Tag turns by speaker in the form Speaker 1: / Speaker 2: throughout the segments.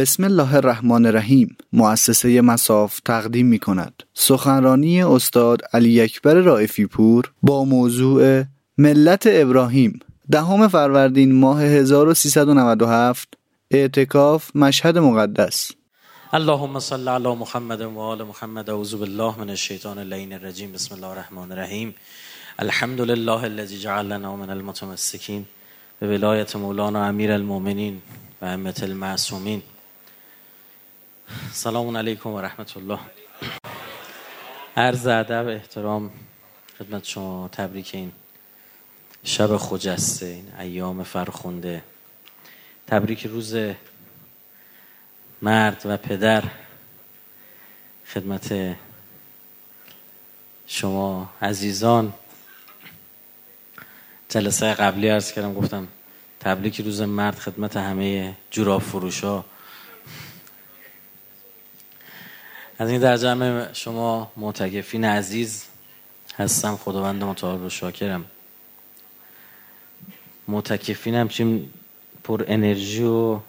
Speaker 1: بسم الله الرحمن الرحیم. مؤسسه مساف تقدیم می کند سخنرانی استاد علی اکبر رائفی پور با موضوع ملت ابراهیم. دهم فروردین ماه 1397 اعتکاف مشهد مقدس.
Speaker 2: اللهم صل علی محمد و آل محمد. اعوذ بالله من الشیطان اللعین الرجیم. بسم الله الرحمن الرحیم. الحمد لله الذي جعلنا من المتمسکین به مولانا امیر المؤمنین و امت المعصومین. سلام علیکم و رحمت الله عرض ادب احترام خدمت شما تبریک این شب خجسته این ایام فرخونده تبریک روز مرد و پدر خدمت شما عزیزان. جلسه قبلی عرض کردم گفتم تبریک روز مرد خدمت همه جوراب فروش ها از این در جمع شما معتکفین عزیز هستم خداوند متعال و شاکرم. معتکفین همچین پر انرژی و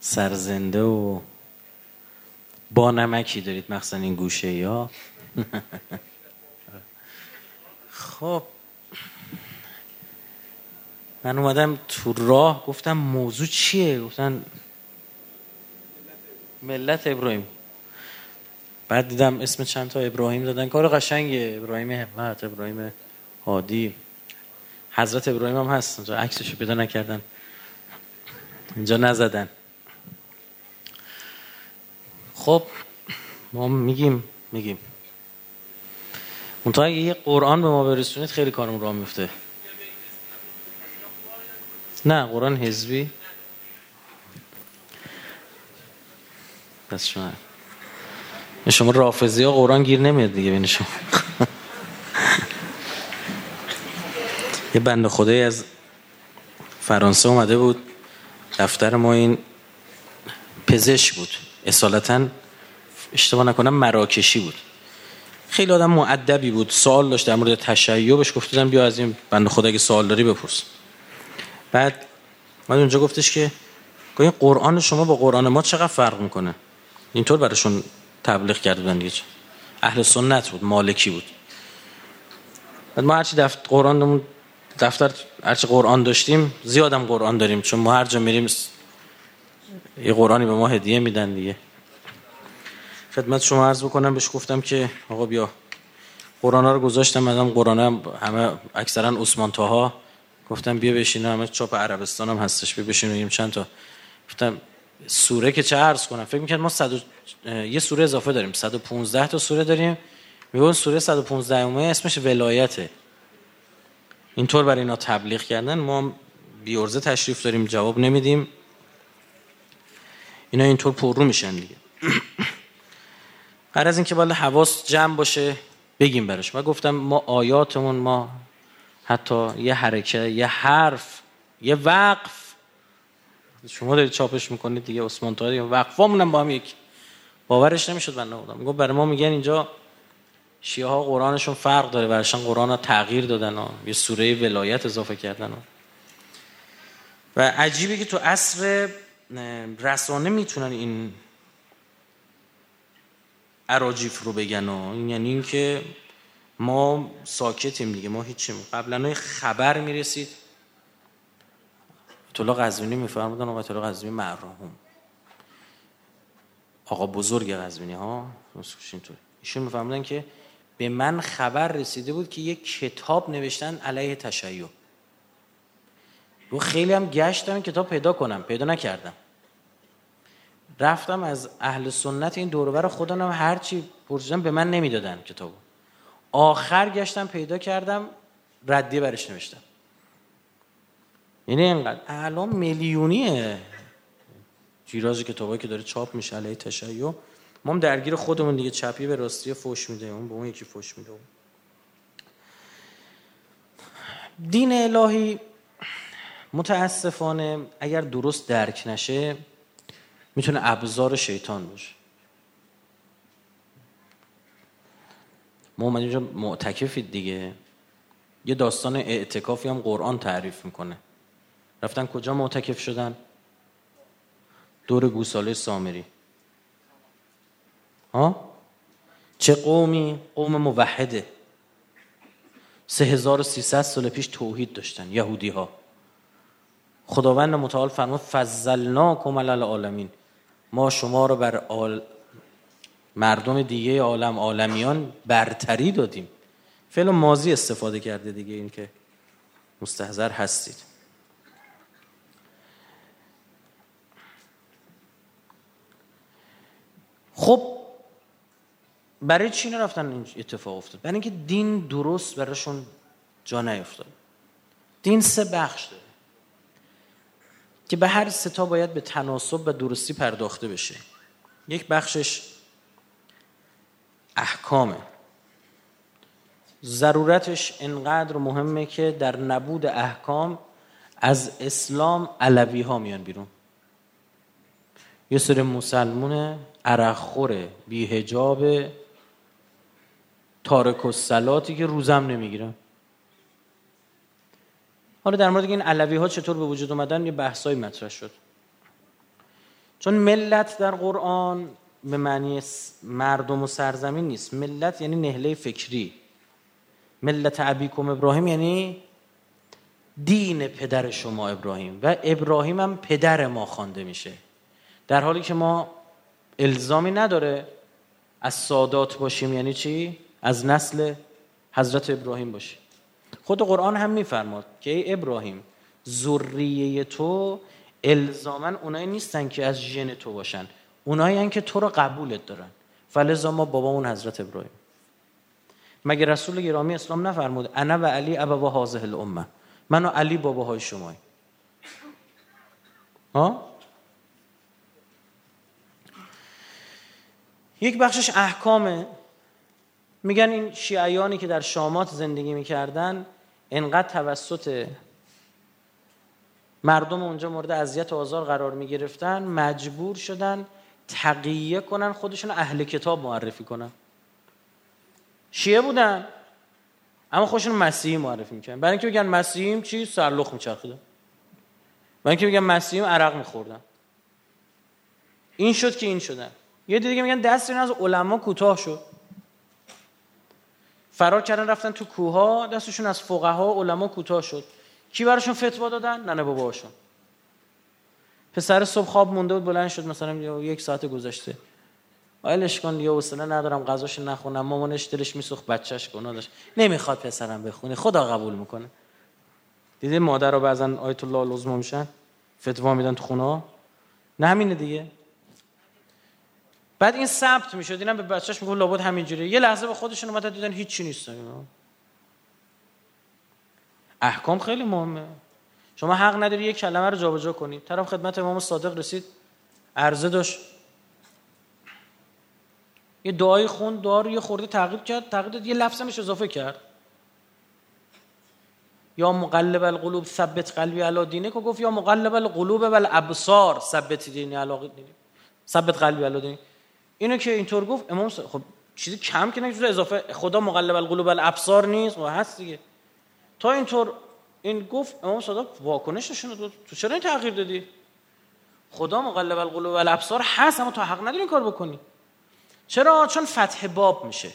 Speaker 2: سرزنده و با نمکی دارید مخصوصا این گوشه یا خب من اومدم تو راه گفتم موضوع چیه؟ گفتن ملت ابراهیم. بعد دیدم اسم چند تا ابراهیم دادن کار قشنگه ابراهیم همت ابراهیم هادی. حضرت ابراهیم هم هست. اونجا عکسشو پیدا نکردن. اینجا نزدن. خب ما میگیم میگیم. اگه یه قرآن به ما برسونید خیلی کارمون راه میفته. نه قرآن حزبی. پس شما شما رافضی ها قرآن گیر نمیاد دیگه بین شما. یه بند خدایی از فرانسه اومده بود. دفتر ما این پزشک بود. اصالتا اشتباه نکنم مراکشی بود. خیلی آدم معدبی بود. سوال داشت در مورد تشیع بهش گفتم بیا از این بند خدا اگه سوال داری بپرس. بعد من اونجا گفتش که قرآن شما با قرآن ما چقدر فرق می‌کنه؟ اینطور براشون تبلیغ کردن دیگه اهل سنت بود مالکی بود. بعد ما هرچی دفتر قرآن دفتر هرچی قرآن داشتیم زیادم قرآن داریم چون ما هر جا میریم یه قرآنی به ما هدیه میدن دیگه. خدمت شما عرض بکنم بهش گفتم که آقا بیا. قرآن رو گذاشتم مدام قرآن همه اکثرا عثمان تاها گفتم بیا بشین همه چاپ عربستان هم هستش بیا بشین چند تا. گفتم سوره که چه عرض کنم؟ فکر می‌کنم ما صد یه سوره اضافه داریم. 115 تا سوره داریم. میگن سوره 115 اومه اسمش ولایته. اینطور برای اینا تبلیغ کردن. ما بیورزه تشریف داریم جواب نمیدیم. اینا اینطور پررو میشن دیگه. هر از اینکه بالا حواس جمع باشه بگیم براش. و گفتم ما آیاتمون ما حتی یه حرکه یه حرف یه وقف شما دارید چاپش می‌کنید دیگه عثمان طاهری وقفامون هم با هم یک باورش نمی‌شد بنده بودم میگم برای ما میگن اینجا شیعه ها قرآنشون فرق داره برشان قرآن ها تغییر دادن و یه سوره ولایت اضافه کردن و, و عجیبه که تو عصر رسانه می‌تونن این عراجیف رو بگن و یعنی اینکه ما ساکتیم دیگه ما هیچیم. قبلا خبر می‌رسید. طلا قزوینی میفرمودن آقا طلا قزوینی مرحوم. آقا بزرگ قزوینی ها اینطور. ایشون میفرمودن که به من خبر رسیده بود که یک کتاب نوشتن علیه تشیع. و خیلی هم گشتم کتاب پیدا کنم پیدا نکردم رفتم از اهل سنت این دوربر خودم هرچی پرسیدم به من نمی‌دادن کتابو. آخر گشتم پیدا کردم ردیه برش نوشتم. یعنی اینقدر. الان میلیونیه. جیراز کتابایی که داره چاپ میشه علیه تشیع. ما هم درگیر خودمون دیگه چپی به راستی فوش میده اون به اون یکی فوش میده. دین الهی متاسفانه اگر درست درک نشه می‌تونه ابزار شیطان باشه. ما اومدیم اینجا معتکفید دیگه. یه داستان اعتکافی هم قرآن تعریف می‌کنه. رفتن کجا؟ معتکف شدن. دور گوساله سامری. ها؟ چه قومی؟ قوم موحده. 3300 سال پیش توحید داشتن یهودی ها خداوند متعال فرمود فضلناکم علی العالمین. ما شما رو بر آل... مردم دیگه عالم عالمیان برتری دادیم. فعل ماضی استفاده کرده دیگه این که مستحضر هستید. خب برای چی نرفتن این اتفاق افتاد؟ برای اینکه دین درست براشون جا نیفتاد. دین سه بخش داره که به هر ستا باید به تناسب و درستی پرداخته بشه. یک بخشش احکامه. ضرورتش انقدر مهمه که در نبود احکام از اسلام علوی ها میان بیرون. یه سری مسلمونه عرقخوره بیهجاب تارک و سلاتی که روزم نمی‌گیرن حالا در مورد این علوی ها چطور به وجود اومدن؟ یه بحثایی مطرح شد. چون ملت در قرآن به معنی مردم و سرزمین نیست. ملت یعنی نهله فکری. ملت عبیکم ابراهیم یعنی دین پدر شما ابراهیم. و ابراهیم هم پدر ما خوانده میشه. در حالی که ما الزامی نداره از سادات باشیم یعنی چی؟ از نسل حضرت ابراهیم باشیم. خود قرآن هم میفرماد که ای ابراهیم ذریه تو الزاما اونایی نیستن که از ژن تو باشن. اونایی که تو رو قبولت دارن. فلزا ما بابامون حضرت ابراهیم. مگه رسول گرامی اسلام نفرمود انا و علی ابا هازه الامه. من و علی باباهای شمایی. ها؟ یک بخشش احکامه. میگن این شیعیانی که در شامات زندگی می‌کردن انقدر توسط مردم اونجا مورد اذیت و آزار قرار می‌گرفتن مجبور شدن تقیه کنن خودشون اهل کتاب معرفی کنن. شیعه بودن اما خودشون مسیحی معرفی می‌کنن برای اینکه بگن مسیحیم چی؟ سرلخ میچرخیدن. برای اینکه بگن مسیحیم عرق میخوردن. این شد که این شدن. یه دیگه میگن دست این از علما کوتاه شد. فرار کردن رفتن تو کوها دستشون از فقها علما کوتاه شد. کی براشون فتوا دادن؟ ننه باباشون. پسر صبح خواب مونده بود بلند شد مثلا یک ساعت گذشته. آیلش کن یا حوصله ندارم غذاش نخونم. مامانش دلش میسوخت بچهش گناه داشت. نمی‌خواد پسرم بخونه. خدا قبول می‌کنه. دیدی مادر رو بعضا آیت الله لزما میشن؟ فتوا میدن تو خونه نه همینه دیگه. بعد این ثبت می‌شد. اینم به بچهش میگه لابد همینجوریه یه لحظه به خودشون اومد دیدن هیچی نیست. اینا احکام خیلی مهمه. شما حق نداری یک کلمه رو جابجا کنید طرف خدمت امام صادق رسید. عرضه داشت. یه دعای خون دعا رو یه خورده تعقیب کرد. تعقیب یه لفظ همش اضافه کرد. یا مقلب القلوب ثبت قلبی علی دینه که گفت یا مقلب القلوب و الابصار ثبت دینی علی دینه ثبت قلبی علی دینه اینو که اینطور گفت امام خب چیزی کم که نمیشه اضافه خدا مقلب القلوب الابصار نیست و هست دیگه. تا اینطور این گفت امام صادق واکنش نشون تو چرا این تغییر دادی؟ خدا مقلب القلوب الابصار هست اما تو حق نداری این کار بکنی. چرا؟ چون فتح باب میشه.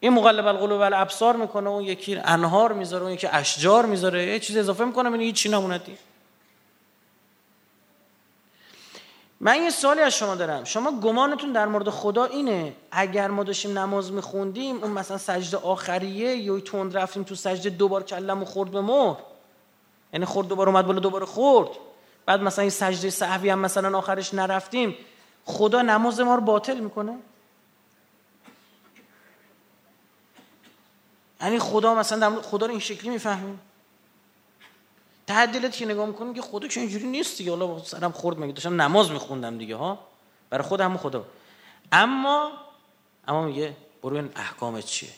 Speaker 2: این مقلب القلوب الابصار می‌کنه اون یکی انهار می‌ذاره اون یکی اشجار می‌ذاره یه چیز اضافه می‌کنه این هیچ چی من یه سوالی از شما دارم. شما گمانتون در مورد خدا اینه اگر ما داشتیم نماز میخوندیم اون مثلا سجده آخریه یا تند رفتیم تو سجده دوبار کلم و خورد به مهر یعنی خورد دوباره اومد بالا دوباره خورد. بعد مثلا این سجده صحوی هم مثلا آخرش نرفتیم. خدا نماز ما رو باطل می‌کنه؟ یعنی خدا مثلا خدا رو این شکلی می‌فهمیم ته دلت که نگاه می‌کنیم که خدا اینجوری نیست دیگه. حالا سرم خورد میگه داشتم نماز میخوندم دیگه ها؟ برای خود همون خدا. اما اما میگه برو این احکامت چیه.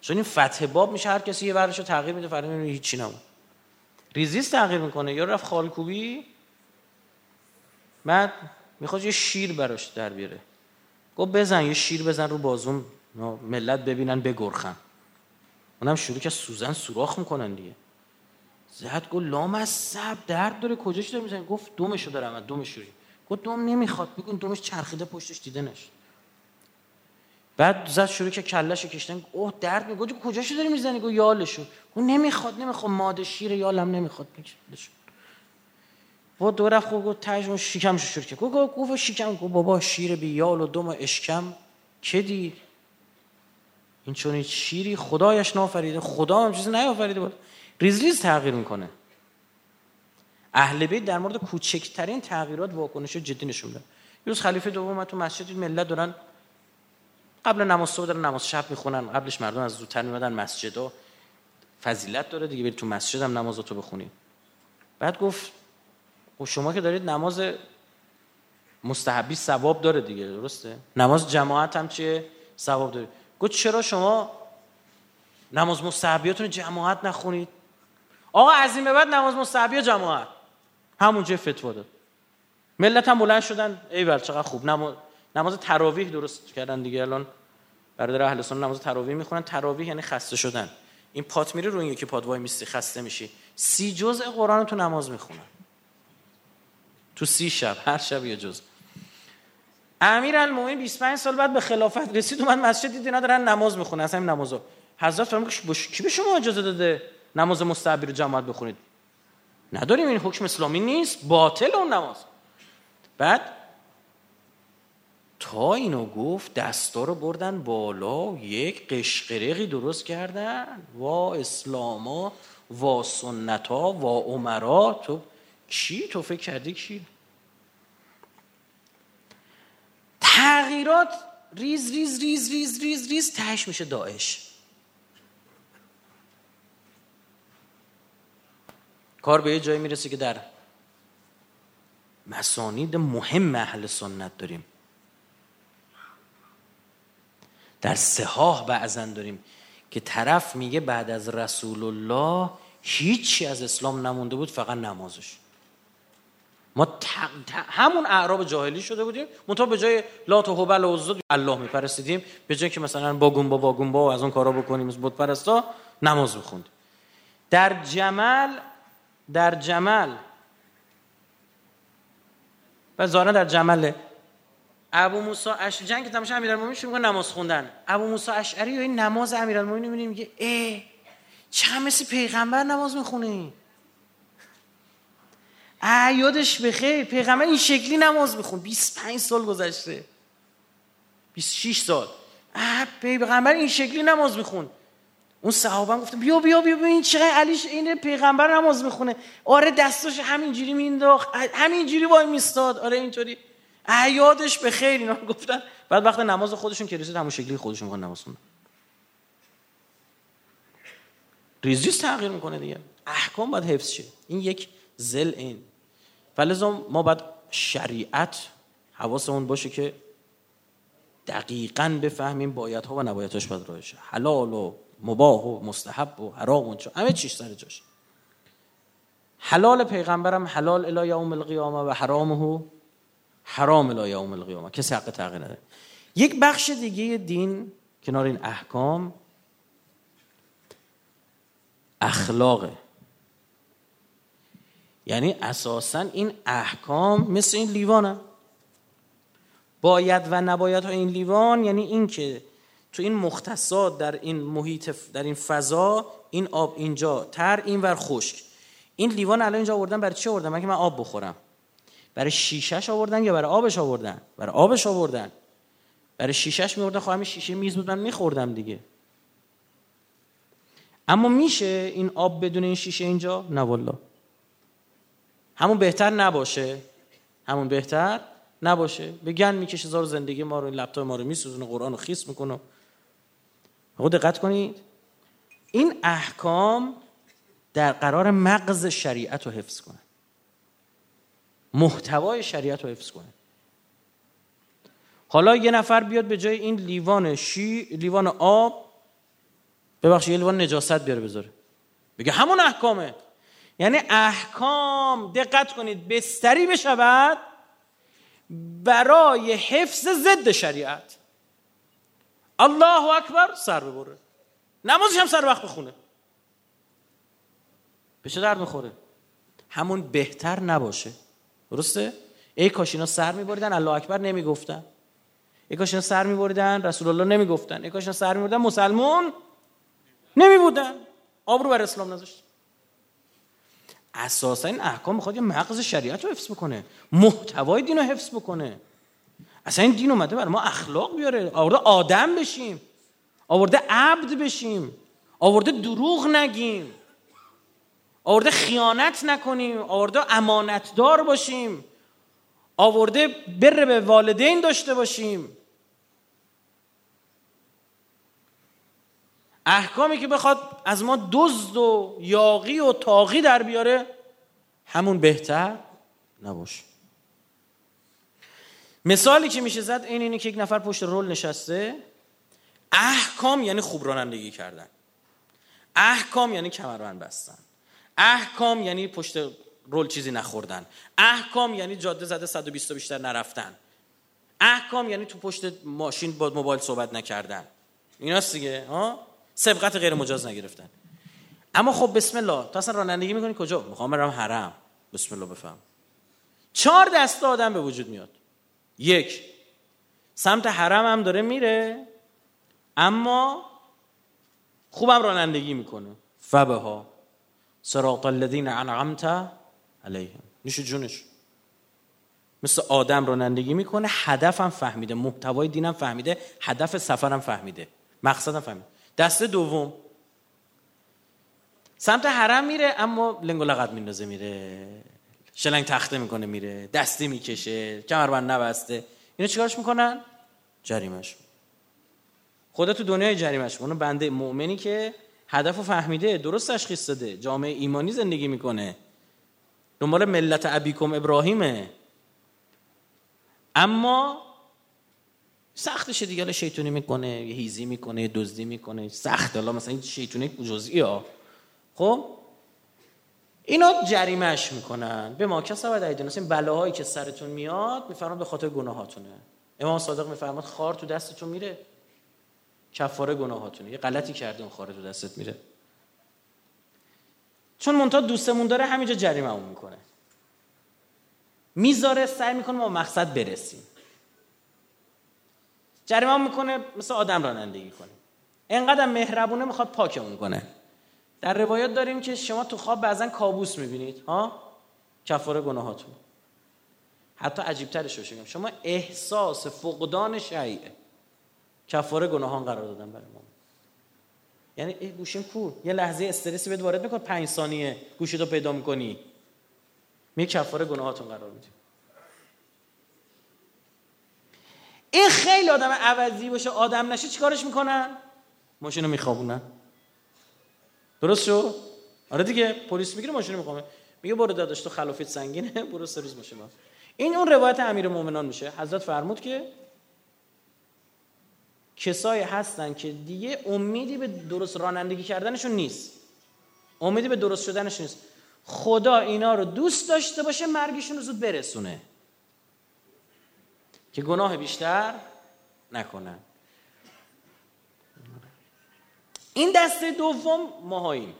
Speaker 2: چون این فتح باب میشه هر کسی یه ورشو تغییر میده فردا می‌بینه هیچی نمون ریزیست تغییر می‌کنه. یا رفت خالکوبی بعد می‌خواد یه شیر براش در بیاره. گفت بزن یه شیر بزن رو بازوم. ملت ببینن بگرخن. اونم شروع که سوزن سوراخ می‌کنن دیگه. زد گفت لام از سب درد داره کجاش داره می‌زنی؟ گفت دومشو دارم دومش شوری. گفت دوم نمی‌خواد بگون دومش چرخیده پشتش دیده نشد بعد زد شروع که کلش کشتن اوه درد میگه. کجاشو داری می‌زنی؟ گفت یالشو. گفت نمی‌خواد نمی‌خواد. ماده شیر یالم نمی‌خواد. و دو رفت گفت تاج شکم شروع کرد. گفت گفت شکم گفت بابا شیر بی یال و دوم اشکم. که دید؟ این چون شیری خدایش نافریده خدا هم چیزی نیافریده بود. ریز ریز تغییر می‌کنه. اهل بیت در مورد کوچکترین تغییرات واکنش جدی نشون میدن. روز خلیفه دوم تو مسجد ملت دارن قبل نماز صبح دارن نماز شب می‌خونن قبلش مردم از زودتر میمدن مسجد و فضیلت داره دیگه برید تو مسجد هم نمازاتو بخونید. بعد گفت و خب شما که دارید نماز مستحبی ثواب داره دیگه درسته؟ نماز جماعت هم چیه؟ ثواب داره. گفت چرا شما نماز مستحبیاتون جماعت نخونید؟ آقا از این به بعد نماز مستحبی جماعت؟ همونجا فتوا داد. ملت هم بلند شدن. ای چقدر خوب. نماز نماز تراویح درست کردن دیگه. الان برادر اهل سنت نماز تراویح می‌خونن. تراویح یعنی خسته شدن. این پات میره رو یکی پات. وای میستی خسته میشی. سی جزء قرآن تو نماز می‌خونن. تو سی شب. هر شب یه جز امیر المومنین 25 سال بعد به خلافت رسید اومد مسجد دید اینا دارن نماز می‌خونن اصلا این نمازو. حضرت فرمود کی به شما اجازه داده نماز مستحبی رو جماعت بخونید؟ نداریم این حکم اسلامی نیست. باطل اون نماز. بعد تا اینو گفت دستا رو بردن بالا یک قشقرقی درست کردن. وا اسلاما وا سنتا وا عمرا تو چی؟ تو فکر کردی کی؟ تغییرات ریز ریز ریز ریز ریز ریز تهش میشه داعش. کار به یه جایی می‌رسه که در مسانید مهم اهل سنت داریم. در سهاه بعضا داریم که طرف میگه بعد از رسول الله هیچی از اسلام نمونده بود فقط نمازش. ما همون اعراب جاهلی شده بودیم. منتها به جای لات و هبل و عزت الله میپرستیدیم. به جای که مثلا با گونبا با و از اون کارا بکنیم از بت پرستا نماز بخوند در جمل در جمل و زارا در جمل ابو موسی اش جنگ تماشا امیرالمومنین شروع نماز خوندن. ابو موسی اشعری این نماز امیرالمومنین می‌بینیم میگه ای چه مثل پیغمبر نماز می‌خونه یادش بخیر. پیغمبر این شکلی نماز میخون 25 سال گذشته. 26 سال. پیغمبر این شکلی نماز میخون اون صحابه هم گفتن بیا بیا بیا این چقدر علیش این پیغمبر نماز می‌خونه. آره دستش همینجوری مینداخت همینجوری وای میستاد آره اینطوری. یادش به خیر اینا گفتن. بعد وقت نماز خودشون که رسید همون شکلی خودشون می‌خوان نماز خوندن ریزیس تغییر می‌کنه دیگه. احکام باید حفظ شه. این یک زل این. فلزا ما باید شریعت حواسمون باشه که دقیقا بفهمیم بایدها و نبایدهاش باید راهشه حلال و مباح و مستحب و حرام و همه چیش سر جاش حلال پیغمبرم حلال الی یوم القیامه و حرامه حرام الی یوم القیامه. کسی حق تغییر نداره. یک بخش دیگه دین کنار این احکام اخلاقه. یعنی اساسا این احکام مثل این لیوانه. باید و نباید ها این لیوان یعنی این که تو این مختصات در این محیط در این فضا این آب اینجا تر این ور خشک. این لیوان الان اینجا آوردن برای چی آوردن؟ من که من آب بخورم. برای شیشش آوردن یا برای آبش آوردن؟ برای آبش آوردن. برای شیشش میوردن خواهم شیشه میز بود میخوردم دیگه. اما میشه این آب بدون این شیشه اینجا؟ نه والله. همون بهتر نباشه. همون بهتر نباشه. بگن می‌کشه زار زندگی ما رو این لپتاپ ما رو میسوزونه قرآن رو خیس می‌کنه. خود دقت کنید. این احکام در قرار مغز شریعت رو حفظ کنه. محتوای شریعت رو حفظ کنه. حالا یه نفر بیاد به جای این لیوان شی لیوان آب ببخشید یه لیوان نجاست بیاره بذاره. بگه همون احکامه. یعنی احکام دقت کنید بستری بشود برای حفظ ضد شریعت. الله اکبر سر ببره. نمازش هم سر وقت بخونه. به چه درد می‌خوره؟ همون بهتر نباشه. درسته؟ ای کاش اینا سر میبریدن الله اکبر نمی‌گفتن. ای کاش اینا سر میبریدن رسول الله نمی‌گفتن. ای کاش اینا سر میبریدن مسلمون نمیبودن. آبرو بر اسلام نذاشت اساسا این احکام می‌خواد یه مغز شریعت رو حفظ بکنه. محتوای دین رو حفظ بکنه. اصلا این دین اومده برای ما اخلاق بیاره. آورده آدم بشیم. آورده عبد بشیم. آورده دروغ نگیم. آورده خیانت نکنیم. آورده امانتدار باشیم. آورده بر به والدین داشته باشیم. احکامی که بخواد از ما دزد و یاقی و تاقی در بیاره همون بهتر نباشه. مثالی که میشه زد این اینه که یک نفر پشت رول نشسته. احکام یعنی خوب رانندگی کردن. احکام یعنی کمربند بستن. احکام یعنی پشت رول چیزی نخوردن. احکام یعنی جاده زده 120 بیشتر نرفتن. احکام یعنی تو پشت ماشین با موبایل صحبت نکردن. ایناست دیگه ها؟ سبقت غیر مجاز نگرفتن. اما خب بسم الله تو اصلا رانندگی می‌کنی کجا؟ می‌خوام برم حرم. بسم الله بفهم. چهار دست آدم به وجود میاد. یک سمت حرم هم داره میره اما خوبم رانندگی می‌کنه. فبه ها سراط الذین انعمت علیهم. نشو جونش. مثل آدم رانندگی می‌کنه هدفم فهمیده محتوای دینم فهمیده هدف سفرم فهمیده مقصدم فهمیده. دست دوم. سمت حرم میره اما لنگ و لغت میندازه میره. شلنگ تخته می‌کنه میره. دستی می‌کشه کمربند نبسته. اینو چیکارش می‌کنن؟ جریمش خدا تو دنیای جریمش اون بنده مؤمنی که هدف فهمیده درست تشخیص داده. جامعه ایمانی زندگی می‌کنه. دنبال ملت ابیکم ابراهیمه. اما سختشه دیگه؟ شیطونی می‌کنه یه هیزی می‌کنه دزدی می‌کنه. سخت حالا مثلا این شیطونی جزئی ها خب؟ اینا جریمش می‌کنن. به ما کسا و این بلاهایی که سرتون میاد میفرماد به خاطر گناهاتونه. امام صادق میفرماد خار تو دستتون میره. کفاره گناهاتونه. یه غلطی کردی اون خار تو دستت میره. چون مونتا دوستمون داره همینجا جریممون می‌کنه. می‌ذاره سعی می‌کنه ما مقصد برسیم. جریمه می‌کنه مثل آدم رانندگی کنه. انقدر مهربونه می‌خواد پاکمون کنه. در روایات داریم که شما تو خواب بعضا کابوس می‌بینید ها؟ کفاره گناهاتون. حتی عجیب ترش رو شما احساس فقدان شیعه. کفاره گناهان قرار دادن برای ما. یعنی ای گوشیم کو یه لحظه استرسی بهت وارد می‌کنه پنج ثانیه گوشتو پیدا می‌کنی. می کفاره گناهاتون قرار میدی. این خیلی آدم عوضی باشه آدم نشه چیکارش می‌کنن؟ ماشین رو میخوابونن. درست شو؟ آره دیگه پلیس می‌گیره ماشین رو میخوابه. میگه برو داداش تو خلافیت سنگینه برو سه روز ماشین این اون روایت امیر مومنان میشه. حضرت فرمود که کسایی هستن که دیگه امیدی به درست رانندگی کردنشون نیست. امیدی به درست شدنشون نیست. خدا اینا رو دوست داشته باشه مرگشون رو زود برسونه. که گناه بیشتر نکنن. این دسته دوم ماهاییم.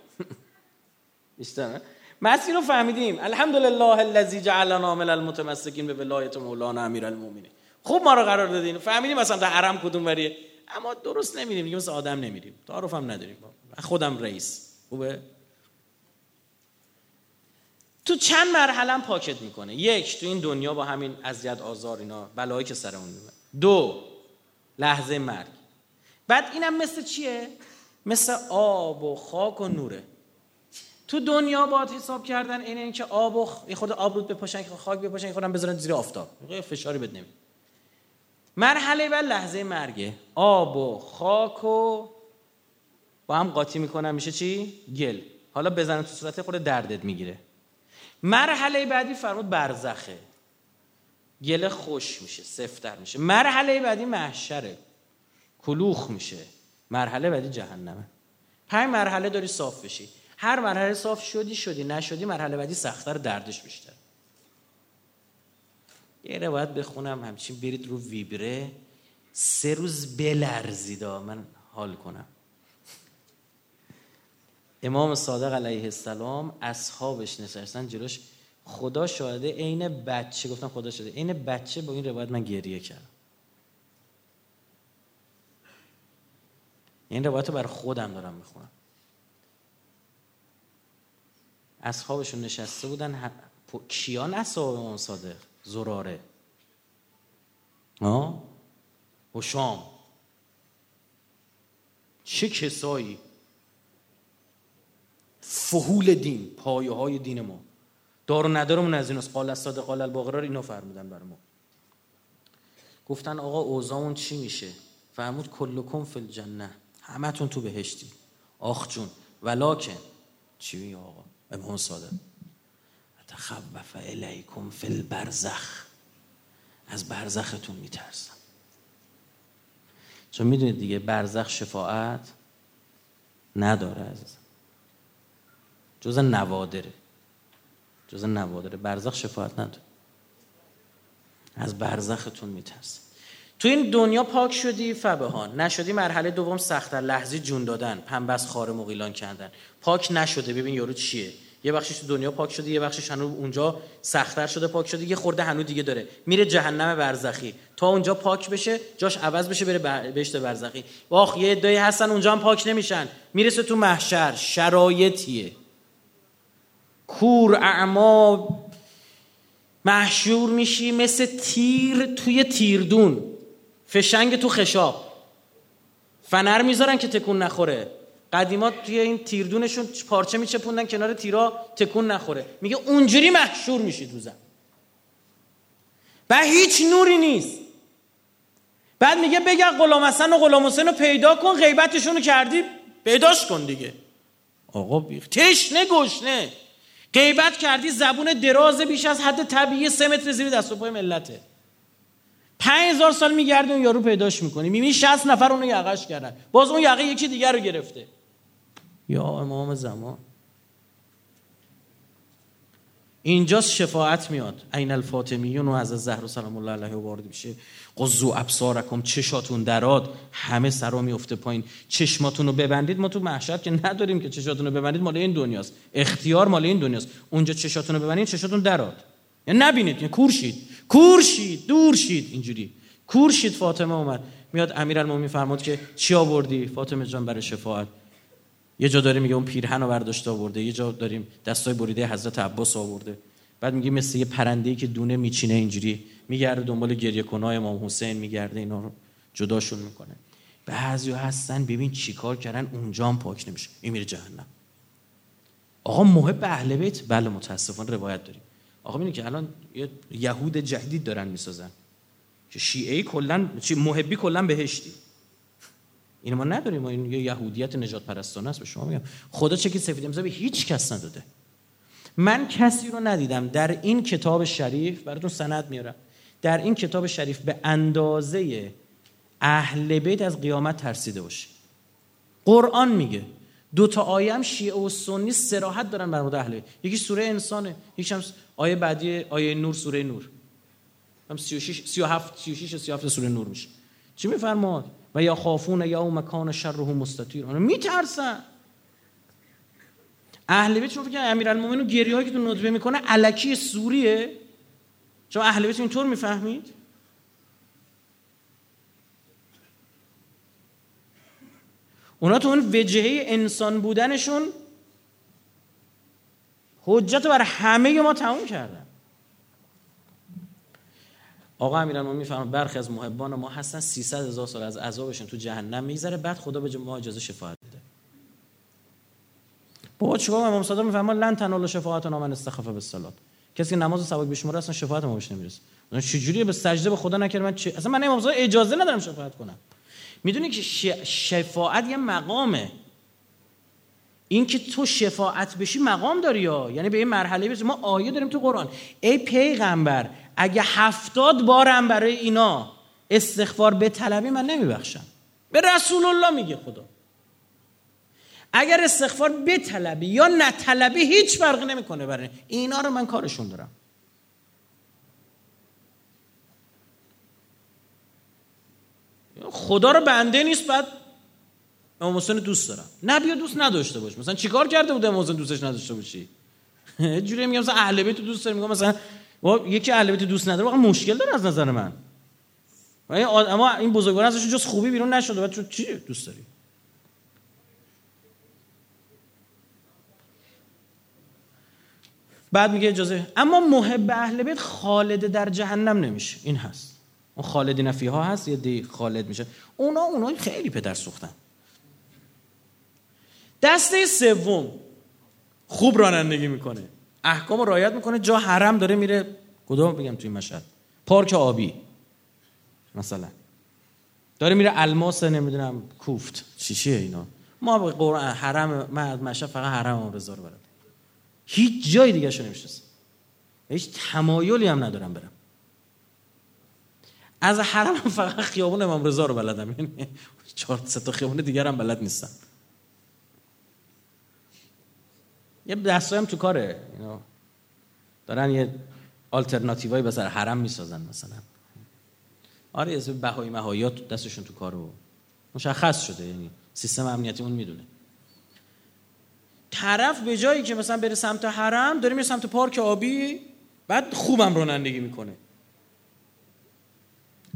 Speaker 2: بیشتر مسیر رو فهمیدیم. الحمدلله الذی جعلنا من المتمسکین به ولایت مولانا امیرالمومنین خوب ما رو قرار دادین. فهمیدیم مثلا در حرم کدوم وریه. اما درست نمیریم دیگه مثل آدم نمیریم. تعارف هم نداریم. خودم رئیس. خوبه؟ تو چند مرحله پاکت می‌کنه. یک تو این دنیا با همین اذیت آزار اینا بلایی که سرمون میاد دو لحظه مرگ. بعد اینم مثل چیه؟ مثل آب و خاک و نوره. تو دنیا باید حساب کردن این که آب و خود آب رود بپاشن که خاک بپاشن خودم بذارن زیر آفتاب. فشاری بد نمید مرحله و لحظه مرگه. آب و خاک و با هم قاطی می‌کنن میشه چی؟ گل. حالا بزنن تو صورت خود دردت می‌گیره. مرحله بعدی فرمود برزخه. گله خوش میشه سفتر میشه. مرحله بعدی محشره. کلوخ میشه. مرحله بعدی جهنمه. پنج مرحله داری صاف بشی. هر مرحله صاف شدی شدی. نشدی مرحله بعدی سختتر دردش بیشتر. یه روایت بخونم همچین برید رو ویبره. سه روز بلرزیدا من حال کنم. امام صادق علیه السلام اصحابش نشستن جلوش. خدا شاهده عین بچه گفتم خدا شده عین بچه با این روایت من گریه کردم. این روایت رو بر خودم دارم می‌خونم. اصحابشون نشسته بودن کیان اصحاب امام صادق؟ زراره. ها و شام. چه کسایی؟ فهول دین پایه های دین ما. دار و ندارمون از این قال صادق قال الباقرار اینو فرمودن بر ما. گفتن آقا اوزامون چی میشه؟ فرمود کلکم فی الجنه. همتون تو بهشتی. آخ جون ولاکن چی میگه آقا؟ امام صادق. تخوف الیکم فی البرزخ. از برزختون میترسم. چون می‌دونید دیگه برزخ شفاعت نداره عزیزم. جز نوادره. جز نوادره. برزخ شفاعت نداره. از برزختون میترسم تو این دنیا پاک شدی فبهان نشدی مرحله دوم سختتر لحظی جون دادن. پنبس خار مقیلان کردن. پاک نشده. ببین یارو چیه؟ یه بخشش تو دنیا پاک شده یه بخشش هنوز اونجا سختتر شده پاک شده. یه خورده هنوز دیگه داره. میره جهنم برزخی. تا اونجا پاک بشه جاش عوض بشه بره بهشت برزخی. واخ یه عده‌ای هستن اونجا هم پاک نمیشن. می‌رسه تو محشر. شرایطیه. کور اعما محشور میشی مثل تیر توی تیردون. فشنگ تو خشاب. فنر می‌ذارن که تکون نخوره. قدیما توی این تیردونشون پارچه میچپوندن کنار تیرا تکون نخوره. میگه اونجوری محشور میشی تو زن. و هیچ نوری نیست. بعد میگه بگه غلام حسن و غلام حسین رو پیدا کن غیبتشون رو کردی پیداش کن دیگه. آقا بیخ تشنه گشنه. غیبت کردی زبون دراز بیش از حد طبیعی سه متر زیر دست و پای ملته. پنج هزار سال میگرده اون یارو پیداش می‌کنی. می‌بینی 60 نفر اونو یقش کردن. باز اون یقه یکی دیگر رو گرفته. یا امام زمان. اینجاست شفاعت میاد. عین الفاطمیون و از زهر سلام الله علیه وارد میشه. قضو ابصارکم چشاتون دراد همه سرا میفته پایین. چشماتون رو ببندید ما تو محشر که نداریم که چشاتون رو ببندید مال این دنیاست. اختیار مال این دنیاست. اونجا چشاتون رو ببندید چشاتون دراد. یعنی نبینید یعنی کورشید. کورشید دورشید اینجوری. کورشید فاطمه اومد میاد امیرالمومنین فرمود که چی آوردی؟ فاطمه جان برای شفاعت. یه جا داره میگه اون پیرهن رو برداشته آورده یه جا داریم دستای بریده حضرت عباس آورده. بعد میگه مثل یه پرنده که دونه میچینه اینجوری میگرده دنبال گریه کنای امام حسین میگرده اینا رو جداشون می‌کنه. بعضی هستن ببین چیکار کردن اونجا هم پاک نمیشه. این میره جهنم. آقا محب اهل بیت؟ بله متاسفانه روایت داریم. آقا ببینید که الان یه یهود جدید دارن می‌سازن. که شیعه کلا محبی کلا بهشتی. این ما نداریم. ما این یه یهودیت نجات پرستانه است به شما میگم. خدا چه که سفید امضا به هیچ کس نداده. من کسی رو ندیدم. در این کتاب شریف براتون سند میارم. در این کتاب شریف به اندازه اهل بیت از قیامت ترسیده باشه قرآن میگه دو تا آیه هم شیعه و سنی سراحت دارن بر مورد اهل بیت. یکی سوره انسانه یکی هم آیه بعدی آیه نور سوره نور. هم 36 37 36 37 سوره نور میشه. چی میفرماد؟ و یا خافون یا مکان شره مستطیر میترسن. اهل بیت شما فکر امیرالمومنین گریه هایی که تو ندبه می‌کنه الکی سوریه. شما اهل بیت اینطور می‌فهمید؟ اونا تو اون وجهه انسان بودنشون حجت بر همه ما تموم کردن. آقا امیرالمومنین می‌فهمه برخی از محبان ما هستن 300 هزار سال از عذابشون تو جهنم میگذره بعد خدا به ما اجازه شفاعت بده بابا چیکار امام صادق می‌فهمه لن تنال شفاعت من استخفه بالصلات کسی که نماز سواد بشموره اصلا شفاعت ما بهش نمی‌رسه. چجوری به سجده به خدا نکرد من چه اصلا من امام صادق اجازه ندارم شفاعت کنم. می‌دونی که شفاعت یه مقامه. این که تو شفاعت بشی مقام داری یا؟ یعنی به این مرحله بسی ما آیه داریم تو قرآن. ای پیغمبر اگه هفتاد بارم برای اینا استغفار به طلبی من نمیبخشم. به رسول الله میگه خدا. اگر استغفار به طلبی یا نطلبی هیچ فرقی نمی‌کنه برای اینا رو من کارشون دارم. خدا رو بنده نیست بعد امام حسین دوست دارم. نه بیا دوست نداشته باش. مثلا چیکار کرده بود امام حسین دوستش نداشته باشی؟ جوری میگم مثلا اهل بیت دوست دارم میگم مثلا یکی اهل بیت دوست نداره واقعا مشکل داره از نظر من. اما این بزرگواران ازشون جز خوبی بیرون نشده. بعد چی دوست داری؟ بعد میگه اجازه. اما محب اهل بیت خالد در جهنم نمیشه. این هست. اون خالدین فیها هست یه دی خالد میشه. اونا اونا خیلی پدر سوختن. دسته سوم. خوب رانندگی می‌کنه. احکام رایت می‌کنه. جا حرم داره میره. کدوم بگم توی مشهد؟ پارک آبی. مثلا. داره میره الماس نمی‌دونم کوفت. چی چیه اینا؟ ما به قرآن حرم من مشهد فقط حرم رضا رو برم. هیچ جای دیگه شو هیچ تمایلی هم ندارم برم. از حرم فقط خیابون امام رضا رو بلدم. یعنی چهار سه تا خیابون دیگر هم بلد نیستم. یه دستایم تو کاره دارن یه آلترناتیوهای به سر حرم می‌سازن مثلا. آره یه بهایی مهایات دستشون تو کارو مشخص شده یعنی سیستم امنیتی اون می‌دونه. طرف به جایی که مثلا بره سمت حرم داره میره سمت پارک آبی بعد خوبم رانندگی می‌کنه.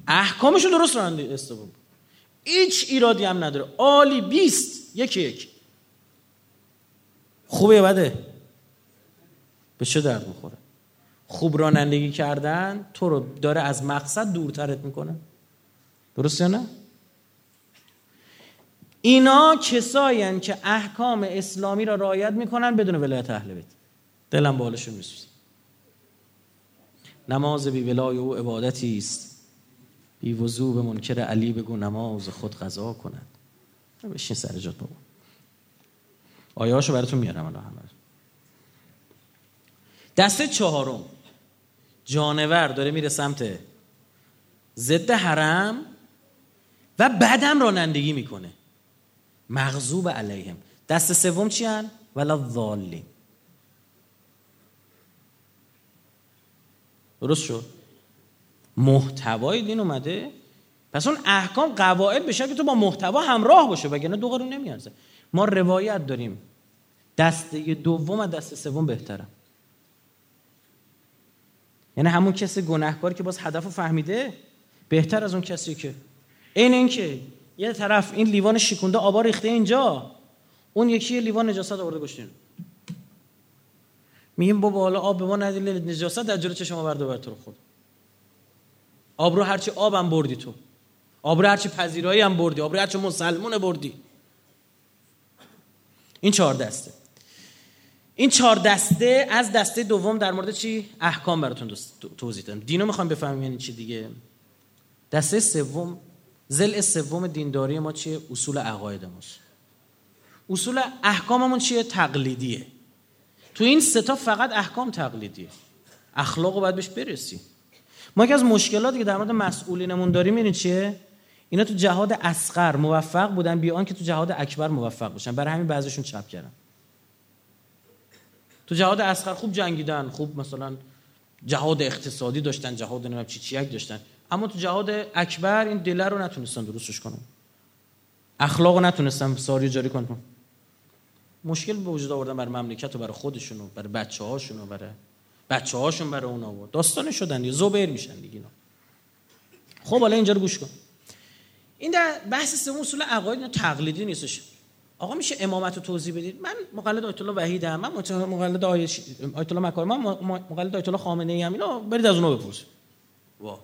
Speaker 2: احکامشو درست رانندگی استفاده هیچ ایرادی هم نداره. عالی بیست یکی یک خوبه یا بده؟ به چه درد می‌خوره؟ خوب رانندگی کردن تو رو داره از مقصد دورترت می‌کنه. درست یا نه؟ اینا کسایی که احکام اسلامی را رعایت می‌کنن بدون ولایت اهل بیت. دلم بالشون میسوزه. نماز بی ولای او عبادتی است. بی وضوع به منکر علی بگو نماز خود قضا کند. بشین سر جات بابا. آیه هاشو براتون میارم الان همه دسته چهارم. جانور داره میره سمت ضد حرم و بعدم رانندگی می‌کنه. مغضوب علیهم. دست سوم چی هن؟ ولا ظالین درست شد؟ محتوای دین اومده. پس اون احکام قواعد بشه که تو با محتوا همراه باشه وگرنه دو قرون نمیارزه. ما روایت داریم. دسته دوم از دست سوم بهتره. یعنی همون کسی گناهکاری که باز هدف فهمیده بهتر از اون کسی که. این اینکه یه طرف این لیوان شیکونده آبا ریخته اینجا اون یکی لیوان نجاست آورده گشتین میگیم بابا حالا آب به ما ندیل نجاست در جلو چشم آورده بر تو خود آب رو هرچی آبم بردی تو. آب رو هرچی پذیرایی هم بردی. آب رو هرچی مسلمون بردی. این چهار دسته. این چهار دسته از دسته دوم در مورد چی؟ احکام براتون توضیح دادم. دینو می‌خوام بفهمیم یعنی چی دیگه؟ دسته سوم زل سوم دینداری ما چیه؟ اصول عقاید ماست. اصول احکاممون چیه؟ تقلیدیه. تو این ستا فقط احکام تقلیدیه. اخلاق رو باید بهش برسی. ما که از مشکلاتی که در مورد مسئولینمون داریم این چیه؟ اینا تو جهاد اسقر موفق بودن بیان که تو جهاد اکبر موفق باشن. برای همین بعضیشون چپ کردن. تو جهاد اسقر خوب جنگیدن خوب مثلا جهاد اقتصادی داشتن جهاد نمیم چی چیک داشتن. اما تو جهاد اکبر این دله رو نتونستن درستش کنن. اخلاق رو نتونستن ساری جاری کنن. مشکل به وجود آوردن برای مملکت و برای خودشون و برای بچه هاشون و برای بچه هاشون برای اونا و داستان شدن زبر میشن دیگه اینا. خب حالا اینجا رو گوش کن. این در بحث سوم اصول عقاید تقلیدی نیستش. آقا میشه امامت رو توضیح بدید؟ من مقلد آیت الله وحیدم من مقلد آیت الله مکارم من مقلد آیت الله خامنه ای اینا برید از اونها بپرسید. وا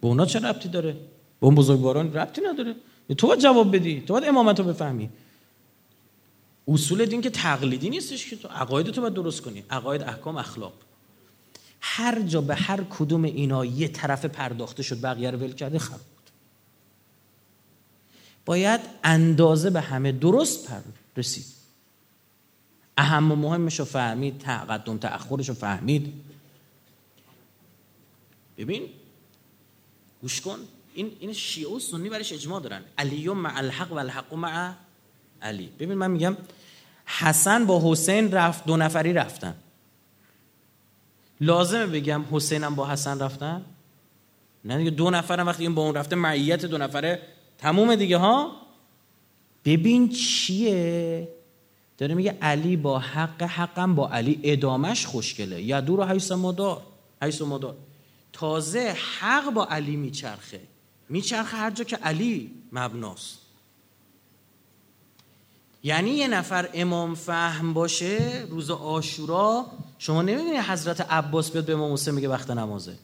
Speaker 2: به اونا چه ربطی داره؟ به اون بزرگواران ربطی نداره. تو باید جواب بدی تو باید امامت رو بفهمی. اصول دین که تقلیدی نیستش که تو عقاید تو باید درست کنی. عقاید احکام اخلاق. هر جا به هر کدوم اینا یه طرف پرداخته شد بقیه رو ول کرده خب. باید اندازه به همه درست رسید. اهم و مهمش رو فهمید تقدم تأخرش رو فهمید. ببین گوش کن این این شیعه و سنی برش اجماع دارن. علی مع الحق و الحق مع علی. ببین من میگم حسن با حسین رفت دو نفری رفتن. لازمه بگم حسینم با حسن رفتن؟ نه دیگه دو نفرم وقتی این با اون رفته معیت دو نفره تموم دیگه ها؟ ببین چیه؟ داره میگه علی با حق حقم با علی ادامش خوشگله. یا دور حیث مدار حیث مدار. تازه حق با علی میچرخه. میچرخه هر جا که علی مبناست. یعنی یه نفر امام فهم باشه روز آشورا شما نمی‌بینی حضرت عباس بیاد به امام حسین میگه وقت نمازه.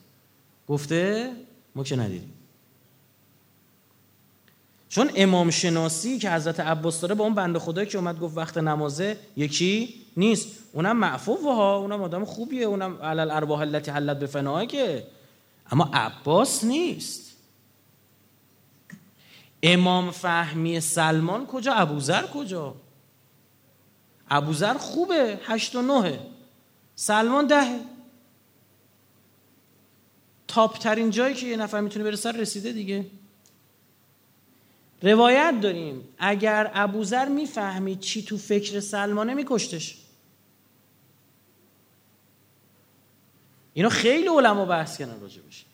Speaker 2: گفته؟ ما که ندیدیم. چون امام شناسی که حضرت عباس داره با اون بنده خدایی که اومد گفت وقت نمازه یکی نیست. اونم معفوف ها اونم آدم خوبیه اونم علل ارواح التي حلت به که. اما عباس نیست. امام فهمی سلمان کجا؟ ابوذر کجا؟ ابوذر خوبه هشت و نهه. سلمان دهه. تاپ ترین جایی که یه نفر می‌تونه برسه رسیده دیگه. روایت داریم. اگر ابوذر می‌فهمید چی تو فکر سلمانه میکشتش. اینو خیلی علما بحث کردن راجبش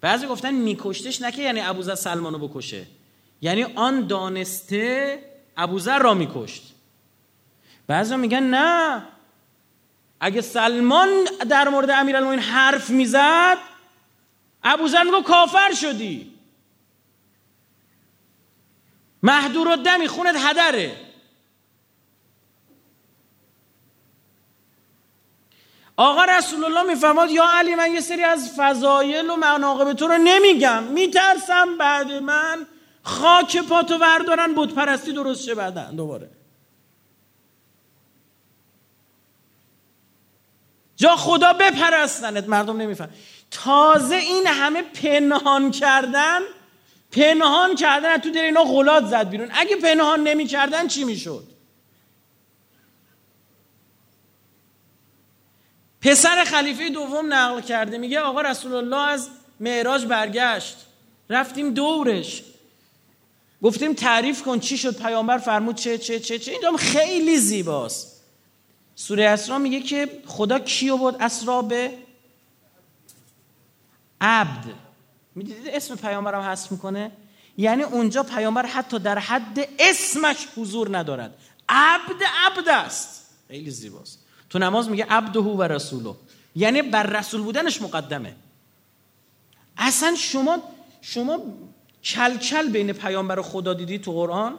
Speaker 2: بعضی گفتن میکشتش که یعنی ابوذر سلمانو بکشه. یعنی آن دانسته ابوذر را میکشت. بعضی میگن نه. اگه سلمان در مورد امیرالمومنین حرف می‌زد ابوذر میگه کافر شدی. محدور و دمی خونت هدره. آقا رسول الله میفهماد یا علی من یه سری از فضایل و مناقب تو رو نمیگم. میترسم بعد من خاک پاتو وردارن بود پرستی درست شه بعدن دوباره. جا خدا بپرستنت مردم نمیفهم. تازه این همه پنهان کردن پنهان کردن تو دل اینا غلات زد بیرون. اگه پنهان نمی‌کردن چی می‌شد؟ پسر خلیفه دوم نقل کرده میگه آقا رسول الله از معراج برگشت. رفتیم دورش. گفتیم تعریف کن چی شد پیامبر فرمود چه چه چه چه. این خیلی زیباست. سوره اسرا میگه که خدا کیو بود؟ اسرا به عبد. می‌دید اسم پیامبرم حذف می‌کنه؟ یعنی اونجا پیامبر حتی در حد اسمش حضور ندارد. عبد عبد است. خیلی زیباست. تو نماز میگه عبده و رسولو. یعنی بر رسول بودنش مقدمه. اصلا شما شما کل بین پیامبر خدا دیدی تو قرآن؟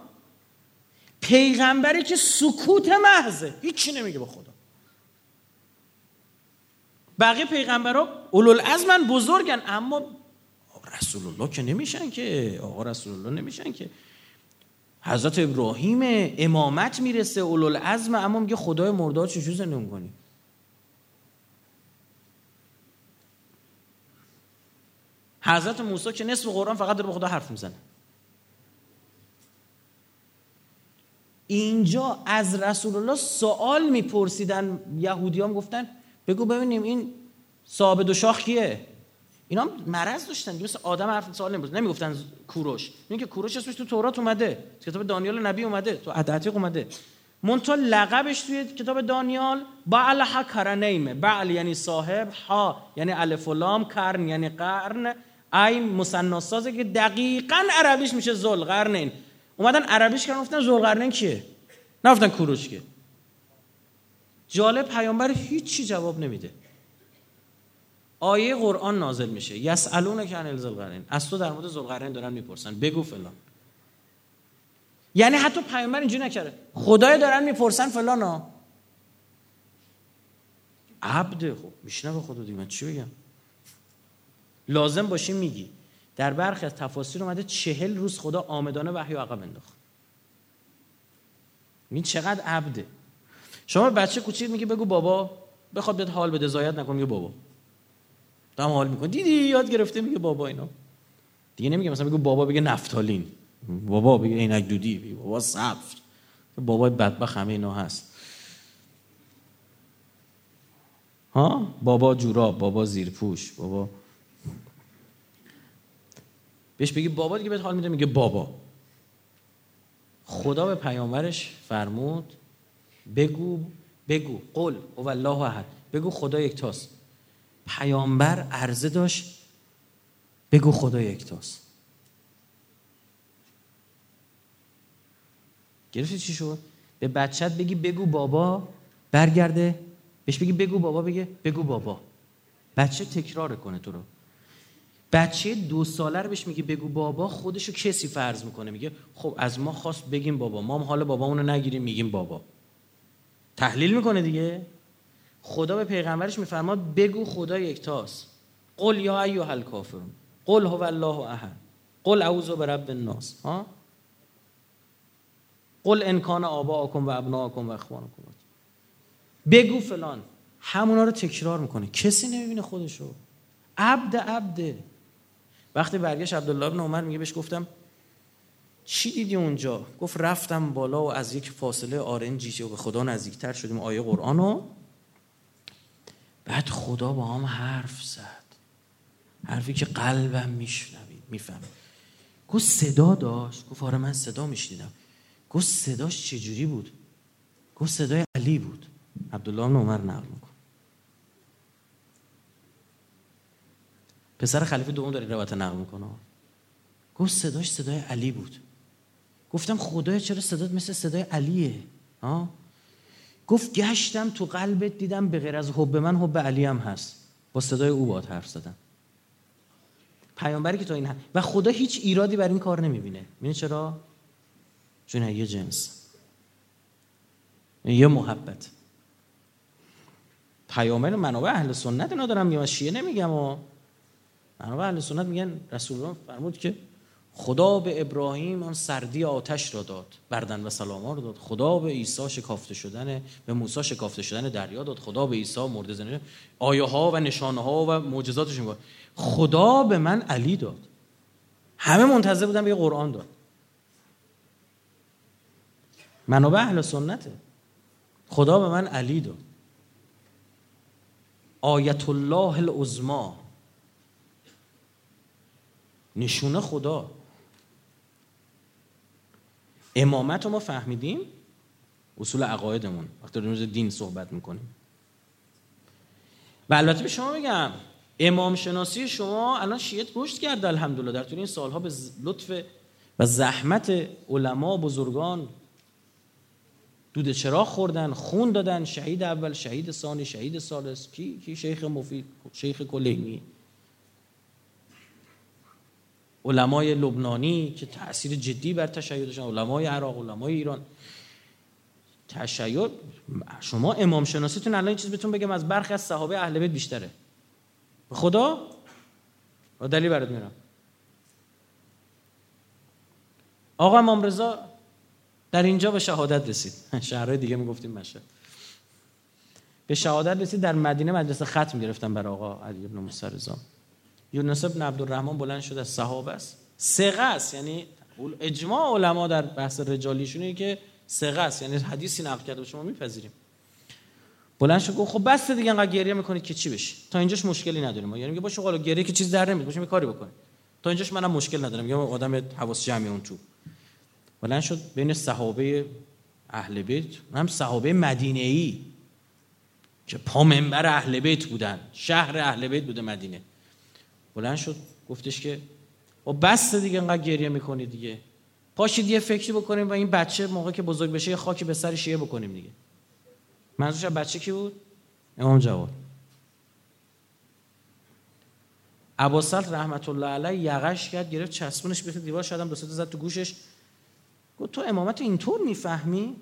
Speaker 2: پیغمبری که سکوت محضه. هیچی نمیگه با خدا. بقیه پیغمبرها اولوالعزمن بزرگن اما رسول الله که نمیشن که آقا رسول الله نمیشن که. حضرت ابراهیم امامت می‌رسه اولوالعزم اما میگه خدای مرداد چجور زنده کنی حضرت موسی که نصف قرآن فقط داره به خدا حرف می‌زنه. اینجا از رسول الله سوال میپرسیدن یهودی هم گفتن بگو ببینیم این صابد و شاخ کیه؟ اینا مرض داشتن مثل آدم حرف سوال نمی‌پرسن نمی‌گفتن کوروش. این که کوروش اسمش تو تورات اومده. کتاب دانیال نبی اومده. تو عدعتیق اومده. منتها لقبش توی کتاب دانیال بعل ها کرنیمه بعل یعنی صاحب ها یعنی الف و لام کرن یعنی قرن. این مصنع که دقیقا عربیش میشه ذوالقرنین. اومدن عربیش کردن گفتن ذوالقرنین کیه؟ نفتن کوروش که جالب پیامبر هیچی جواب نمیده. آیه قرآن نازل میشه. یسالون که عن ذوالقرنین از تو در مورد ذوالقرنین دارن می‌پرسن. بگو فلان. یعنی حتی پیامبر اینجوری نکرده. خدای دارن می‌پرسن فلانا عبده خب میشنه خدا دیگه. من چی بگم؟ لازم باشی میگی. در برخی از تفاسیر اومده چهل روز خدا آمدانه وحی و عقب انداخت. این چقدر عبده. شما بچه کوچیک میگه بگو بابا بخواد بیاد حال بده زایت نکن میگه بابا. دم حال میکن دیدی یاد گرفته میگه بابا اینا. دیگه نمیگه مثلا بگو بابا بگه نفتالین. بابا بگه عینک دودی. بگه بابا صفر بابا بدبخ همه اینا هست. ها؟ بابا جوراب بابا زیرپوش بابا. بهش بگی بابا دیگه بهت حال میده میگه بابا. خدا به پیامبرش فرمود بگو بگو قل او الله احد. بگو خدا یکتاست پیامبر عرضه داشت بگو خدا یکتاست گرفتی چی شد؟ به بچت بگی بگو بابا برگرده بهش بگی بگو بابا بگه بگو بابا. بچه تکرار کنه تو رو. بچه دو ساله رو بهش میگه بگو بابا خودشو کسی فرض می‌کنه. میگه خب از ما خواست بگیم بابا. ما هم حال بابامونو نگیریم میگیم بابا. تحلیل می‌کنه دیگه. خدا به پیغمبرش میفرماد بگو خدا یکتاست. قل یا ایها الکافرون قل هو الله احد قل اعوذ برب الناس. ها؟ قل ان کان آباءکم و ابناءکم و اخوانکم. بگو فلان. همونا رو تکرار می‌کنه. کسی نمی‌بینه خودشو. عبد عبده وقتی برگشت عبدالله بن عمر میگه بهش گفتم چی دیدی اونجا؟ گفت رفتم بالا و از یک فاصله آرنجی و به خدا نزدیکتر شدیم آیه قرآن بعد خدا با هم حرف زد. حرفی که قلبم میشنوید میفهم گفت صدا داشت. گفت آره من صدا میشنیدم. گفت صداش چجوری بود؟ گفت صدای علی بود. عبدالله بن عمر نقل میکن پسر خلیفه دوم داره روایت نقل می‌کنه. گفت صداش صدای علی بود. گفتم خدای چرا صدات مثل صدای علیه؟ ها؟ گفت گشتم تو قلبت دیدم به غیر از حب من حب علی هم هست. با صدای او باد حرف زدم. پیامبری که تو این و خدا هیچ ایرادی بر این کار نمی‌بینه. می‌بینی چرا؟ چون یه جنس. یه محبت. پیامبر منابع اهل سنت اینا دارم میگم شیعه نمیگم و منابع اهل سنت میگن رسول الله فرمود که خدا به ابراهیم آن سردی آتش را داد بردن و سلاما رو داد. خدا به عیسی شکافته شدن به موسی شکافته شدن دریا داد. خدا به عیسی مرده زنده آیه ها و نشانه ها و معجزاتش میگه خدا به من علی داد. همه منتظر بودن به قرآن داد. منابع اهل سنته خدا به من علی داد. آیت الله العظما نشونه خدا. امامت رو ما فهمیدیم. اصول عقایدمون. وقتی روز دین صحبت می‌کنیم. و البته به شما میگم امام شناسی شما الان شیعت رشد کرده الحمدلله. در طول این سالها به لطف و زحمت علما بزرگان دود چراغ خوردن خون دادن. شهید اول شهید ثانی شهید سالس کی کی؟ شیخ مفید شیخ کلینی. علمای لبنانی که تاثیر جدی بر تشیع داشتن علمای عراق علمای ایران. تشیع شما امام شناسیتون الان چیز بهتون بگم از برخی از صحابه اهل بیت بیشتره. به خدا؟ و دلیل برات میرم آقا امام رضا در اینجا به شهادت رسید. شهرهای دیگه می‌گفتیم مشهد. به شهادت رسید در مدینه مدرسه ختم گرفتن برای آقا علی ابن موسی رضا. یونس ابن عبدالرحمن بلند شد از صحابه است. ثقه است. یعنی اجماع علما در بحث رجالیشونه که ثقه است. یعنی حدیثی نقل کرده شما میپذیریم. بلند شد گفت خب بس دیگه انقدر گریه می‌کنید که چی بشه؟ تا اینجاش مشکلی نداریم. یعنی میگه باشه حالا گریه که چیز در نمیاد باشه کاری بکنه. تا اینجاش منم مشکل ندارم. میگم آدم حواس جمعی اون تو. بلند شد بین صحابه اهل بیت هم صحابه مدینه ای که پا منبر اهل بیت بودن. شهر اهل بیت بوده مدینه. بلند شد گفتش که و خب بس دیگه انقدر گریه می‌کنی دیگه. پاشید یه فکری بکنیم و این بچه موقع که بزرگ بشه یه خاکی به سر شیعه بکنیم دیگه. منظورش بچه کی بود؟ امام جواد. ابوسلط رحمت الله علیه یقش کرد گرفت چسبونش به دیوار شدم دو زد تو گوشش. گفت تو امامت اینطور می‌فهمی؟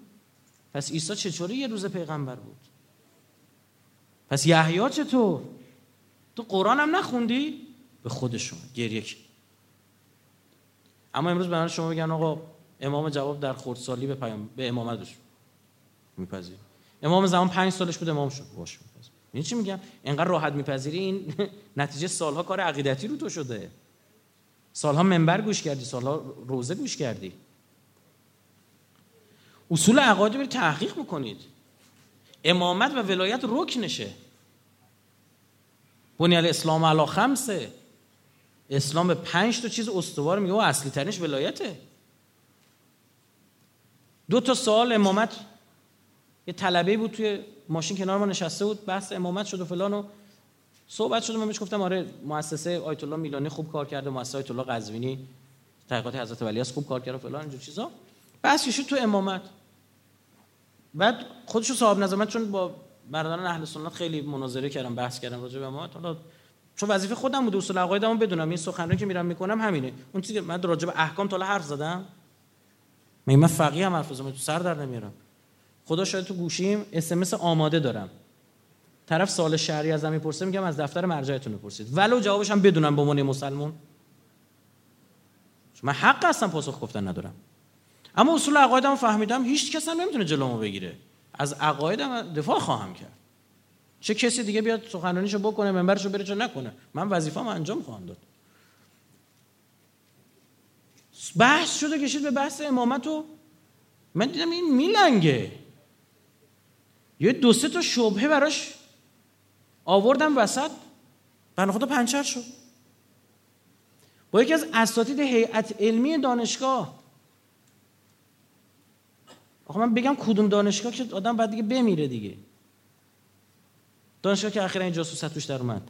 Speaker 2: پس عیسی چطوری یه روز پیغمبر بود؟ پس یحیی چطور؟ تو قرآن هم نخوندی؟ به خود شما گریه اما امروز به شما بگن آقا امام جواب در خردسالی به پیام به امامتش میپذیر امام زمان پنج سالش بود امام شد باشه این چی میگم؟ انقدر راحت میپذیری این نتیجه سالها کار عقیدتی رو تو شده. سالها منبر گوش کردی سالها روزه گوش کردی. اصول عقاید رو تحقیق می‌کنید امامت و ولایت رکنشه. بنی اسلام علا خمسه. اسلام به پنج تا چیز استوار میگه و اصلی ترینش ولایته. دو تا سال امامت یه طلبه بود توی ماشین کنار ما نشسته بود بحث امامت شد و فلان و صحبت شد من بهش گفتم آره مؤسسه آیت الله میلانی خوب کار کرده مؤسسه آیت الله قزوینی تحقیقات حضرت ولی خوب کار کرده فلان اینجور چیزا. بس کشید تو امامت. بعد خودشو صاحب نظر چون با برادران اهل سنت خیلی مناظره کردم بحث کردم راجع به امامت حالا چون وظیفه خودم بود اصول عقایدمو بدونم. این سخنرانی که میرم می‌کنم همینه. اون چیزی من راجع به احکام تا حرف زدم من من فقیه هم حرف زدم تو سر در نمیارم. خدا شاید تو گوشیم اس آماده دارم. طرف سال شهری ازم می‌پرسه میگم از دفتر مرجعتون بپرسید. ولو جوابش هم بدونم به عنوان مسلمان من حق هستم پاسخ گفتن ندارم. اما اصول عقایدم فهمیدم هیچ کس هم نمی‌تونه جلومو بگیره. از عقایدم دفاع خواهم کرد. چه کسی دیگه بیاد سخنرانیشو بکنه منبرشو بره چه نکنه؟ من وظیفه‌مو انجام خواهم داد. بحث شده کشید به بحث امامت و من دیدم این میلنگه. یه دو سه تا شبهه براش آوردم وسط. بنا خدا پنچر شد. با یکی از اساتید هیئت علمی دانشگاه. آخه من بگم کدوم دانشگاه که آدم بعد دیگه بمیره دیگه. دانشگاه که اخیرا این جاسوست توش در اومد.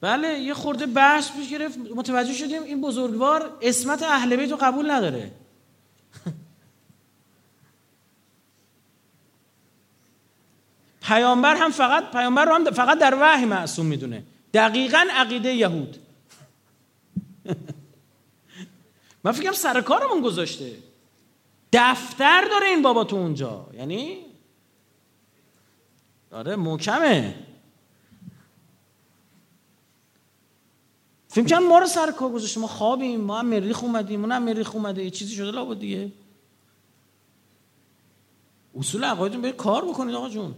Speaker 2: بله یه خورده بحث پیش گرفت. متوجه شدیم این بزرگوار اسمت اهل بیت رو قبول نداره. پیامبر هم فقط پیامبر رو هم فقط در وحی معصوم می‌دونه. دقیقا عقیده یهود. من فکرم سر کارمون گذاشته. دفتر داره این بابا تو اونجا. یعنی آره محکمه. فیلم چند ما رو سر کار گذاشته. ما خوابیم ما هم مریخ اومدیم اون هم مریخ اومده. یه چیزی شده لابد دیگه. اصول عقایدتون به کار بکنید آقا جون.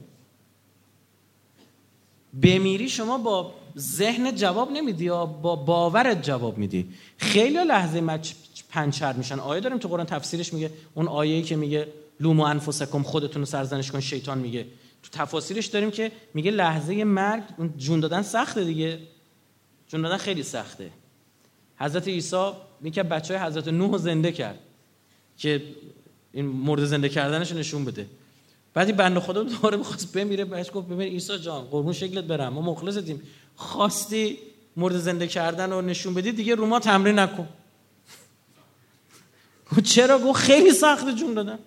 Speaker 2: بمیری شما با ذهن جواب نمیدی یا با باورت جواب میدی. خیلی لحظه مچ پنچر میشن. آیه داریم تو قرآن تفسیرش میگه اون آیه‌ای که میگه لومو انفسکم خودتون رو سرزنش کن شیطان میگه. تو تفاسیرش داریم که میگه لحظه مرگ جون دادن سخته دیگه. جون دادن خیلی سخته. حضرت عیسی میگه بچه های حضرت نوح زنده کرد که این مورد زنده کردنش نشون بده. بعدی بنده خدا دوباره می‌خواست بمیره بهش گفت ببین عیسی جان قربون شکلت برم. ما مخلصتیم خواستی مورد زنده کردن رو نشون بدی دیگه رو ما تمرین نکن. چرا؟ گفت خیلی سخت جون دادن.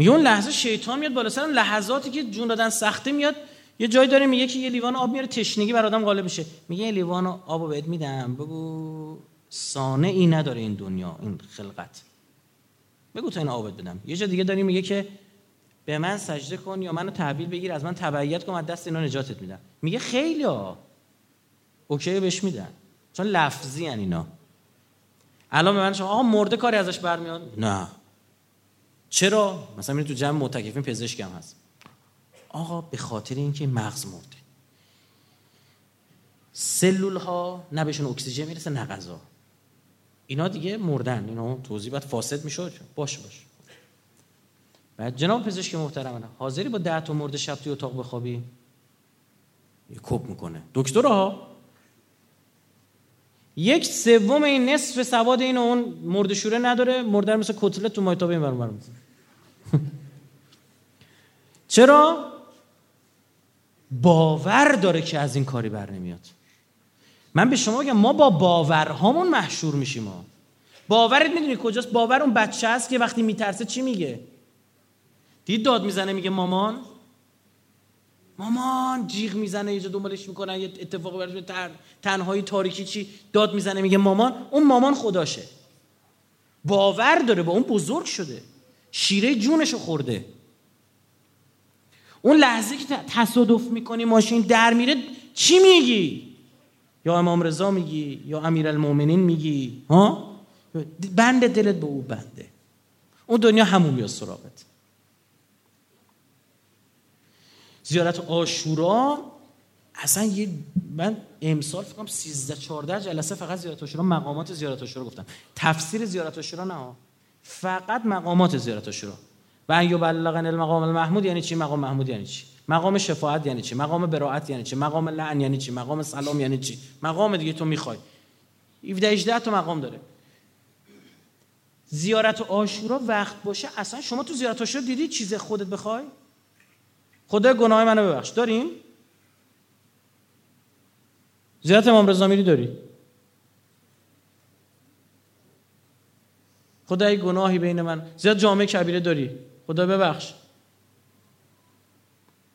Speaker 2: میگه اون لحظه شیطان میاد بالا. سر لحظاتی که جون دادن سخته میاد یه جایی داره میگه که یه لیوان آب میاره تشنگی بر آدم غالب میشه. میگه یه لیوان آب بهت میدم. بگو ای نداره این دنیا این خلقت. بگو تا این آبت بدم. یه جا دیگه داریم میگه که به من سجده کن یا منو تحویل بگیر از من تبعیت کن از دست اینا نجاتت میدم. میگه خیلی ها. اوکی بهش میدن. چون لفظی هن اینا. الان به من شما آقا مرده کاری ازش برمیاد؟ نه. چرا؟ مثلا میری تو جمع معتکفین پزشک هم هست. آقا به خاطر اینکه مغز مرده. سلول ها نه بهشون اکسیژن می‌رسه نه غذا. اینا دیگه مردن. اینا توضیح بعد فاسد می‌شد. باش باش. بعد جناب پزشک محترم حاضری با ده تا مرده شب توی اتاق بخوابی؟ یه کپ می‌کنه. دکتر ها یک سوم این نصف سواد این اون مرد شوره نداره. مرده مثل کتلت تو مایتابه این برمار چرا؟ باور داره که از این کاری بر نمیاد. من به شما بگم ما با باورهامون محشور میشیم ما باورت می‌دونی کجاست؟ باور اون بچه است که وقتی میترسه چی میگه؟ دید داد می‌زنه میگه مامان. مامان جیغ می‌زنه یه جا دنبالش می‌کنن یه اتفاقی براش تر... تنهایی تاریکی چی؟ داد می‌زنه میگه مامان. اون مامان خداشه. باور داره با اون بزرگ شده. شیره جونشو خورده. اون لحظه که تصادف می‌کنی ماشین در میره چی میگی؟ یا امام رضا میگی یا امیر المومنین میگی ها؟ بند دلت به او بنده. اون دنیا همون میاد سراغت. زیارت آشورا اصلا یه من امسال فکر کنم 13 14 جلسه فقط زیارت آشورا مقامات زیارت آشورا گفتم. تفسیر زیارت آشورا نه فقط مقامات زیارت آشورا. و ان یبلغن المقام المحمود یعنی چی؟ مقام محمود یعنی چی؟ مقام شفاعت یعنی چی؟ مقام براعت یعنی چی؟ مقام لعن یعنی چی؟ مقام سلام یعنی چی؟ مقام دیگه تو می‌خوای. 17 18 تا مقام داره. زیارت آشورا وقت باشه. اصلا شما تو زیارت آشورا دیدی چیز خودت بخوای؟ خدا گناه منو ببخش. داریم؟ زیارت امام رضا میری داری؟ خدای گناهی بین من. زیاد جامعه کبیره داری؟ خدا ببخش.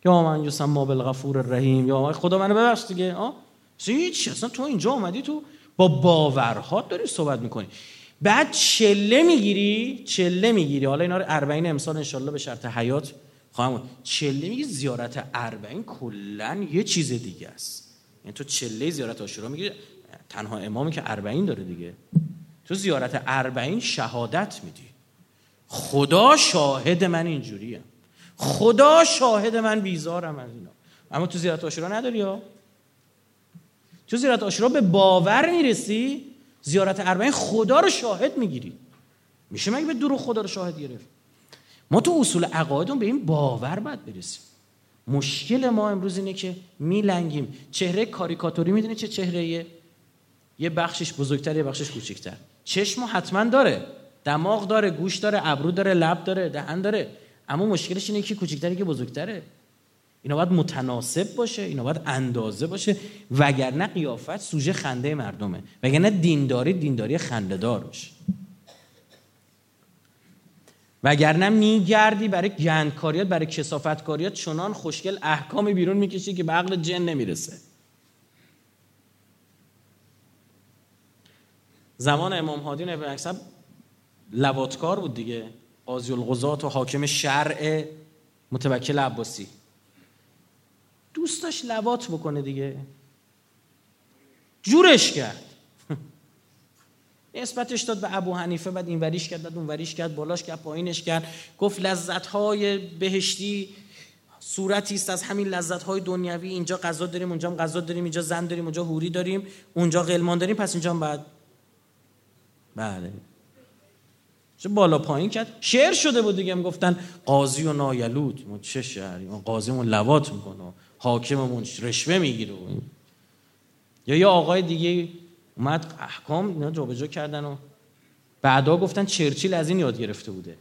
Speaker 2: یا من یسما بالغفور الرحیم. یا خدا منو ببخش دیگه ها هیچ اصلا تو اینجا اومدی تو با باورها داری صحبت می‌کنی. بعد چله می‌گیری چله می‌گیری. حالا اینا رو اربعین امسال انشالله به شرط حیات خواهم چله میگی زیارت اربعین کلا یه چیز دیگه است. یعنی تو چله زیارت آشورا می‌گیری تنها امامی که اربعین داره دیگه. تو زیارت اربعین شهادت میدی. خدا شاهد من اینجوریم خدا شاهد من بیزارم از اینا. اما تو زیارت آشورا نداری ها؟ تو زیارت آشورا به باور می‌رسی؟ زیارت اربعین خدا رو شاهد می‌گیری. میشه مگه به دروغ خدا رو شاهد گرفت؟ ما تو اصول عقایدون به این باور باید برسیم. مشکل ما امروز اینه که میلنگیم. چهره کاریکاتوری می‌دونی چه چهره یه بخشش بزرگتر یه بخشش کوچکتر. چشم حتما داره. دماغ داره گوش داره ابرو داره لب داره دهن داره. اما مشکلش اینه که کوچکتره که بزرگتره. اینا باید متناسب باشه اینا باید اندازه باشه. وگرنه قیافت سوژه خنده مردمه. وگرنه دینداری دینداری خنده دار باشه. وگرنه میگردی برای گندکاریات برای کسافتکاریات چنان خوشگل احکامی بیرون می‌کشی که به عقل جن نمی‌رسه. زمان امام هادی ابن لواتکار بود دیگه. قاضی القضات و حاکم شرع متوکل عباسی. دوست داشت لوات بکنه دیگه. جورش کرد. نسبتش داد به ابو حنیفه بعد این وریش کرد بعد اون وریش کرد بالاش کرد پایینش کرد. گفت لذت های بهشتی صورتی است از همین لذت های دنیوی اینجا غذا داریم اونجا هم غذا داریم اینجا زن داریم اونجا هوری داریم اونجا غلمان داریم. پس اینجا هم بعد بله. چه بالا پایین کرد؟ شعر شده بود دیگه گفتن قاضی و نایلود. ما چه شعری؟ ما قاضیمون لوات می‌کنه. حاکممون رشوه می‌گیره. یا یه آقای دیگه اومد احکام اینا جابجا کردن و بعدا گفتن چرچیل از این یاد گرفته بوده.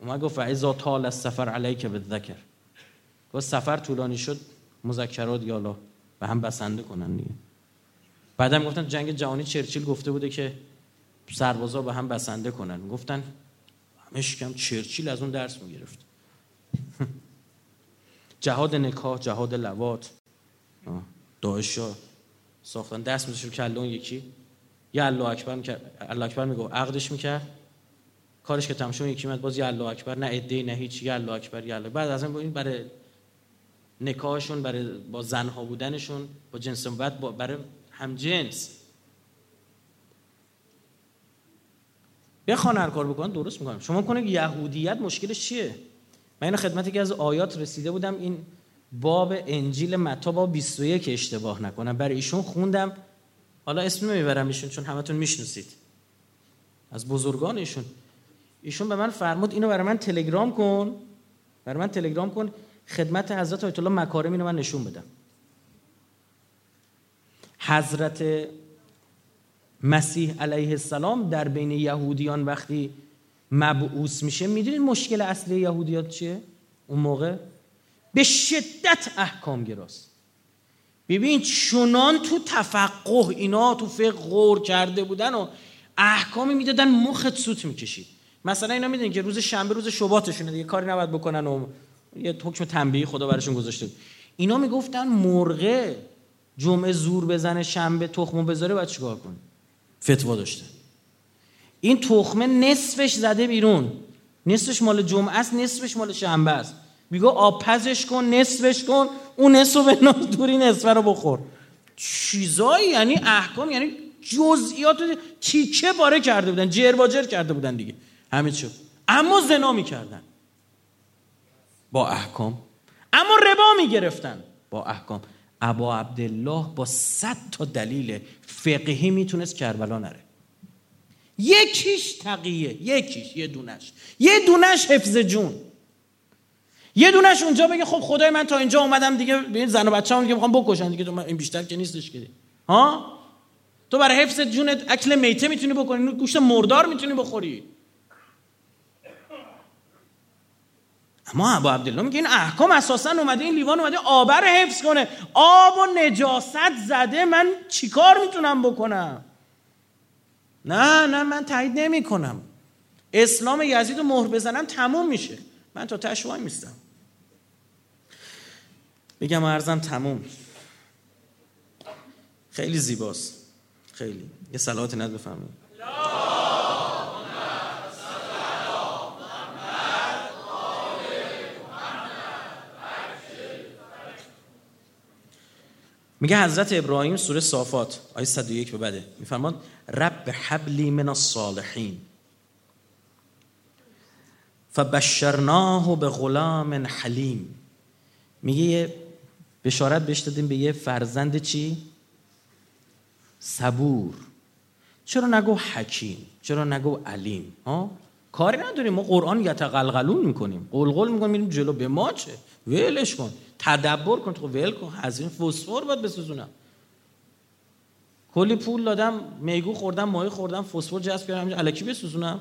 Speaker 2: اومد گفت فعیزا طال از سفر علیک به ذکر گفت سفر طولانی شد مذکرات یالا به هم بسنده کنن دیگه. بعدم گفتن جنگ جهانی چرچیل گفته بوده که سربازا به هم بسنده کنن. گفتن همش کم چرچیل از اون درس می‌گرفت. جهاد نکاح جهاد لوات داعشا ساختن. دست میذاشت کله اون یکی. یا الله اکبر می‌کرد الله اکبر می‌گفت عقدش می‌کرد. کارش که تمام یکی میاد باز یا الله اکبر. نه ادعی نه هیچ یا الله اکبر یا الله بعد از این برای نکاحشون برای با زنها بودنشون با جنس بعد برای هم بخوان هر کار بکنن درست می‌کنم. شما کنه یهودیت مشکلش چیه؟ من این خدمتی که از آیات رسیده بودم این باب انجیل متا باب 21 اشتباه نکنم. برای ایشون خوندم. حالا اسم نمی‌برم ایشون چون همتون می‌شناسید. از بزرگان ایشون. ایشون به من فرمود اینو برای من تلگرام کن. برای من تلگرام کن. خدمت حضرت آیت الله مکارم اینو من نشون بدم. حضرت مسیح علیه السلام در بین یهودیان وقتی مبعوث میشه می‌دونید مشکل اصلی یهودیات چیه؟ اون موقع به شدت احکام گراست. ببین چنان تو تفقه اینا تو فقه غور کرده بودن و احکامی می‌دادن مخت سوت می‌کشید. مثلا اینا می‌دونید که روز شنبه روز شباتشونه دیگه کاری نباید بکنن و یه حکم تنبیهی خدا براشون گذاشته اینا می‌گفتن مرغه جمعه زور بزنه شنبه تخمو بذاره باید چیکار کنه؟ فتوا داشته. این تخمه نصفش زده بیرون. نصفش مال جمعه است نصفش مال شنبه است. میگه آب پزش کن نصفش کن اون نصف به دوری نصف رو بخور. چیزایی یعنی احکام یعنی جزئیات تیکه باره کرده بودن جر کرده بودن دیگه. همه چی اما زنا می‌کردن. با احکام. اما ربا می‌گرفتن. با احکام. ابا عبدالله با صد تا دلیل فقهی می‌تونست کربلا نره. یکیش تقیه یکیش یه دونش. یه دونش حفظ جون. یه دونش اونجا بگه خب خدای من تا اینجا اومدم دیگه به زن و بچه‌ام که می‌خوام بکشن دیگه تو این بیشتر که نیستش که. ها؟ تو برای حفظ جونت اکل میته می‌تونی بکنی گوشت مردار می‌تونی بخوری. اما ابو عبدالله میگه این احکام اساسا اومده این لیوان اومده آبر حفظ کنه. آب و نجاست زده من چیکار می‌تونم بکنم؟ نه نه من تایید نمی کنم اسلام یزید رو مهر بزنم تموم میشه. من تا تشوای میستم. بگم ارزم تموم. خیلی زیباست. خیلی. یه صلوات ند بفهمید میگه حضرت ابراهیم سوره صافات آیه 101 به بده میفرماد رب حبلی من الصالحین. فبشرناه به غلام حلیم. میگه بشارت بهش دادیم به یه فرزند چی؟ صبور. چرا نگو حکیم؟ چرا نگو علیم؟ ها؟ کاری نداریم. ما قرآن یتقلقلون می‌کنیم. قلقل می‌کنیم میریم جلو. به ما چه؟ ولش کن. تدبر کن. تو ول کن. از این فسفر باید بسوزونم. کلی پول دادم میگو خوردم ماهی خوردم فسفر جذب کردم الکی بسوزونم.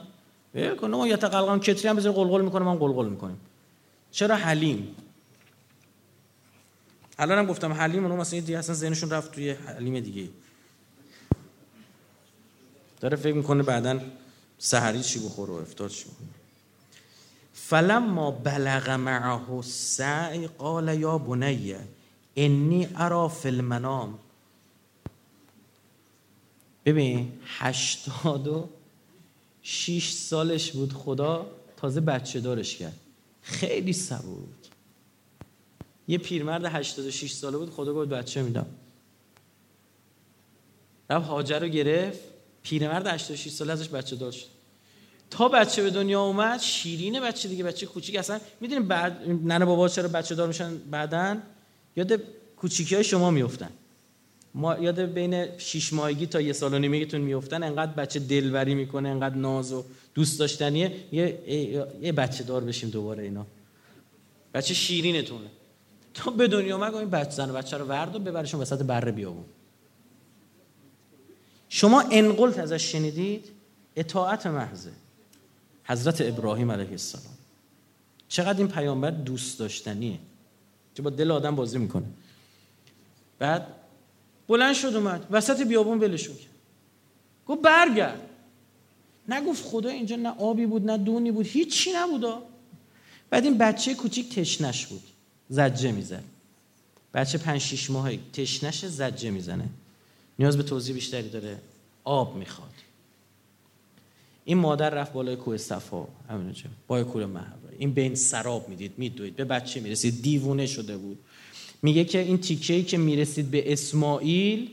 Speaker 2: ول کن. ما یتقلقلون کتری هم بزنیم قلقل می‌کنم من قلقل می‌کنیم. چرا حلیم؟ الانم گفتم حلیم اونم مثلا دیگه اصلا ذهنشون رفت توی حلیم دیگه. داره فکر می‌کنه بعدا سحری چی بخوره و افتار چی فلما بلغ معه السعی قال یا بنی انی ارا فی المنام. ببین هشتاد و شیش سالش بود خدا تازه بچه دارش کرد. خیلی صبور بود. یه پیرمرد 86 ساله بود خدا گفت بچه میدم. رفت هاجر رو گرفت. پیرمرد 86 ساله ازش بچه داشت تا بچه به دنیا اومد شیرین بچه دیگه بچه کوچیک. اصلا می‌دونیم بعد ننه بابا چرا بچه دار میشن بعدن یاد کوچیکی های شما میفتن ما یاد بین شیش ماهگی تا یه سال و نیمگیتون میفتن انقدر بچه دلبری می‌کنه انقدر ناز و دوست داشتنیه. یه, یه بچه دار بشیم دوباره اینا. بچه شیرینتونه. تا به دنیا اومد این بچه زن بچه رو ورد و ببرشون وسط بره بیابون. شما انقلت ازش شنیدید؟ اطاعت محضه. حضرت ابراهیم علیه السلام. چقدر این پیامبر دوست داشتنیه. چه با دل آدم بازی می‌کنه. بعد بلند شد اومد. وسط بیابون ولشون کرد گفت برگرد. نگفت خدا اینجا نه آبی بود نه دونی بود هیچی نبودا بعد این بچه کوچیک تشنش بود. زجه میزن بچه پنج شیش ماهه تشنش زجه می‌زنه. نیاز به توضیح بیشتری داره. آب می‌خواد. این مادر رفت بالای کوه صفا. همینجا. با کوه محبه این بین سراب می‌دید میدوید. به بچه می‌رسید. دیوونه شده بود. میگه که این تیکه که می‌رسید به اسماعیل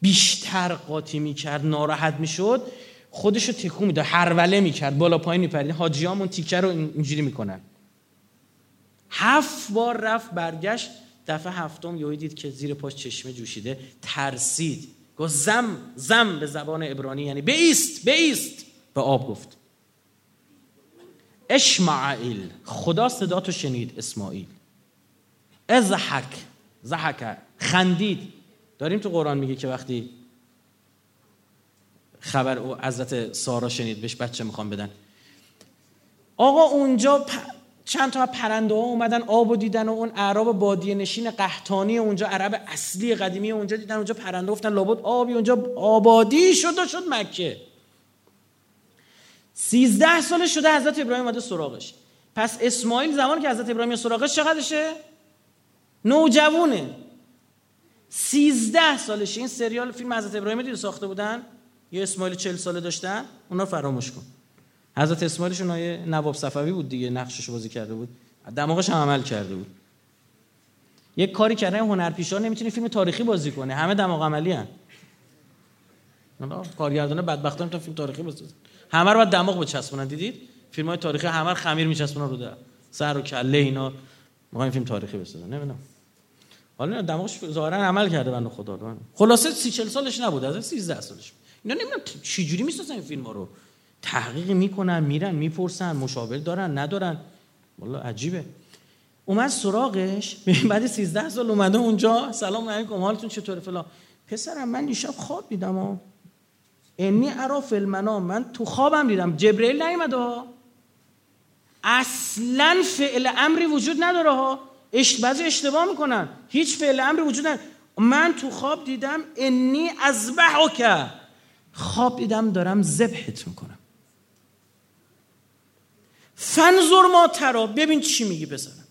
Speaker 2: بیشتر قاطی می‌کرد ناراحت می‌شد. خودش رو تکون میده. هروله می‌کرد. بالا پایین میپرید. حاجیام اون تیکه رو اینجوری می‌کنن. هفت بار رفت برگشت. دفعه هفتم یهو دید که زیر پاش چشمه جوشیده. ترسید. گفت زم زم به زبان ابرانی یعنی بیست بیست. به آب گفت. اشمعیل خدا صدا تو شنید اسماعیل. ازحک زحک خندید. داریم تو قرآن میگه که وقتی خبر او حضرت سارا شنید بهش بچه می‌خوام بدن. آقا اونجا چند تا پرنده ها اومدن آب و دیدن و اون عرب بادی نشین قحطانی اونجا عرب اصلی قدیمی اونجا دیدن اونجا پرنده گفتن لابد آبی اونجا آبادی شد و شد مکه. سیزده سال شده حضرت ابراهیم اومده سراغش. پس اسماعیل زمان که حضرت ابراهیم سراغش چقدرشه؟ نوجوونه سیزده سالشه. این سریال فیلم حضرت ابراهیم دیدو ساخته بودن؟ یه اسماعیل چل ساله داشتن؟ اونا فراموش کن. حضرت اسماعیلشون آیه نواب صفوی بود دیگه نقشش بازی کرده بود. دماغش هم عمل کرده بود. یک کاری کردن هنرپیشه نمی‌تونه فیلم تاریخی بازی کنه. همه دماغ عملی هن. کارگردانه بدبختان تا فیلم تاریخی بازی همه رو باید دماغ بچسبونن دیدید؟ فیلم های تاریخی همه رو خمیر میچسبونن رو در سر و کله اینا. این فیلم تاریخی بسازن نمی‌دونم. حالا دماغش ظاهرا عمل کرده بنده خدا. خلاصه 30 40 سالش نبود از 13 سالش اینا نمی‌دونم چه جوری می‌سازن این فیلم ها رو. تحقیق می‌کنن میرن می‌پرسن مشاور دارن ندارن. والا عجیبه. اومد سراغش. بعد 13 سال اومده اونجا. سلام علیکم حالتون چطوره فلان. پسرم من دیشب خواب دیدم انی ارا المنام من تو خوابم دیدم. جبرئیل نیومد اصلا فعل امری وجود نداره ها بعضی اشتباه می‌کنن. هیچ فعل امری وجود نداره. من تو خواب دیدم انی که خواب دیدم دارم ذبحت می‌کنم. فنزور ما ترا. ببین چی میگی بزنم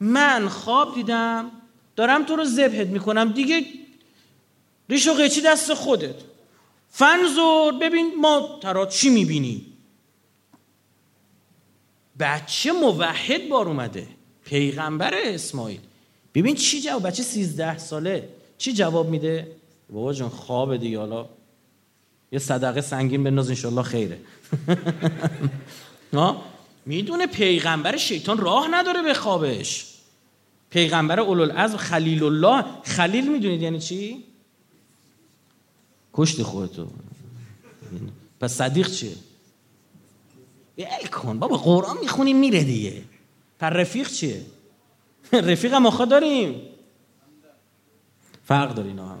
Speaker 2: من خواب دیدم دارم تو رو ذبحت می‌کنم. دیگه ریش و قیچی دست خودت. فنزور ببین ما ترا چی می‌بینی؟ بچه موحد بار اومده. پیغمبر اسماعیل. ببین چی جواب بچه سیزده ساله. چی جواب میده؟ بابا جان خواب دیگه. حالا یه صدقه سنگین بنداز انشالله خیره. می‌دونه پیغمبر شیطان راه نداره به خوابش. پیغمبر اولوالعزم خلیل الله خلیل می‌دونید یعنی چی؟ کشت خودتو. پس صدیق چیه؟ ال کن بابا قرآن می‌خونیم میره دیگه. پر رفیق چیه؟ رفیق هم داریم. فرق دارین هم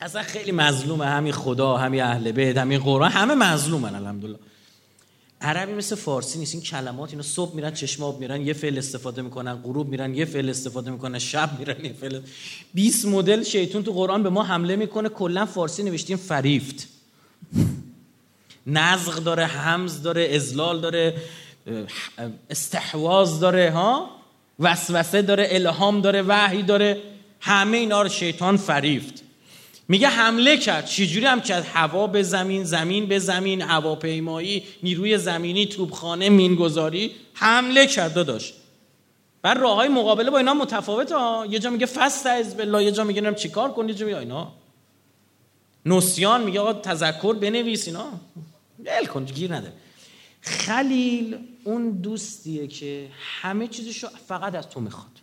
Speaker 2: اصلا خیلی مظلومه. همین خدا همین اهل بیت همین قرآن. همه مظلومن الحمدلله. عربی مثل فارسی نیست. این کلمات اینا صبح میرن چشم آب میرن یه فعل استفاده می‌کنن. غروب میرن یه فعل استفاده می‌کنن. شب میرن یه فعل. 20 مدل شیطون تو قرآن به ما حمله می‌کنه. کلا فارسی نوشتیم فریفت. نزغ داره همز داره ازلال داره استحواز داره ها؟ وسوسه داره الهام داره وحی داره. همه اینا رو شیطان فریفت. میگه حمله کرد. چجوری هم کرد؟ هوا به زمین زمین به زمین هواپیمایی نیروی زمینی توبخانه مینگذاری حمله کرد داشت بر راه های مقابله با اینا متفاوته ها. یه جا میگه فست از بالله یه جا میگه نم چیکار کن یه جا میگه اینا. نسیان میگه آقا تذکر بنویس اینا. دل کن گیر نده. خلیل اون دوستیه که همه چیزشو فقط از تو می‌خواد.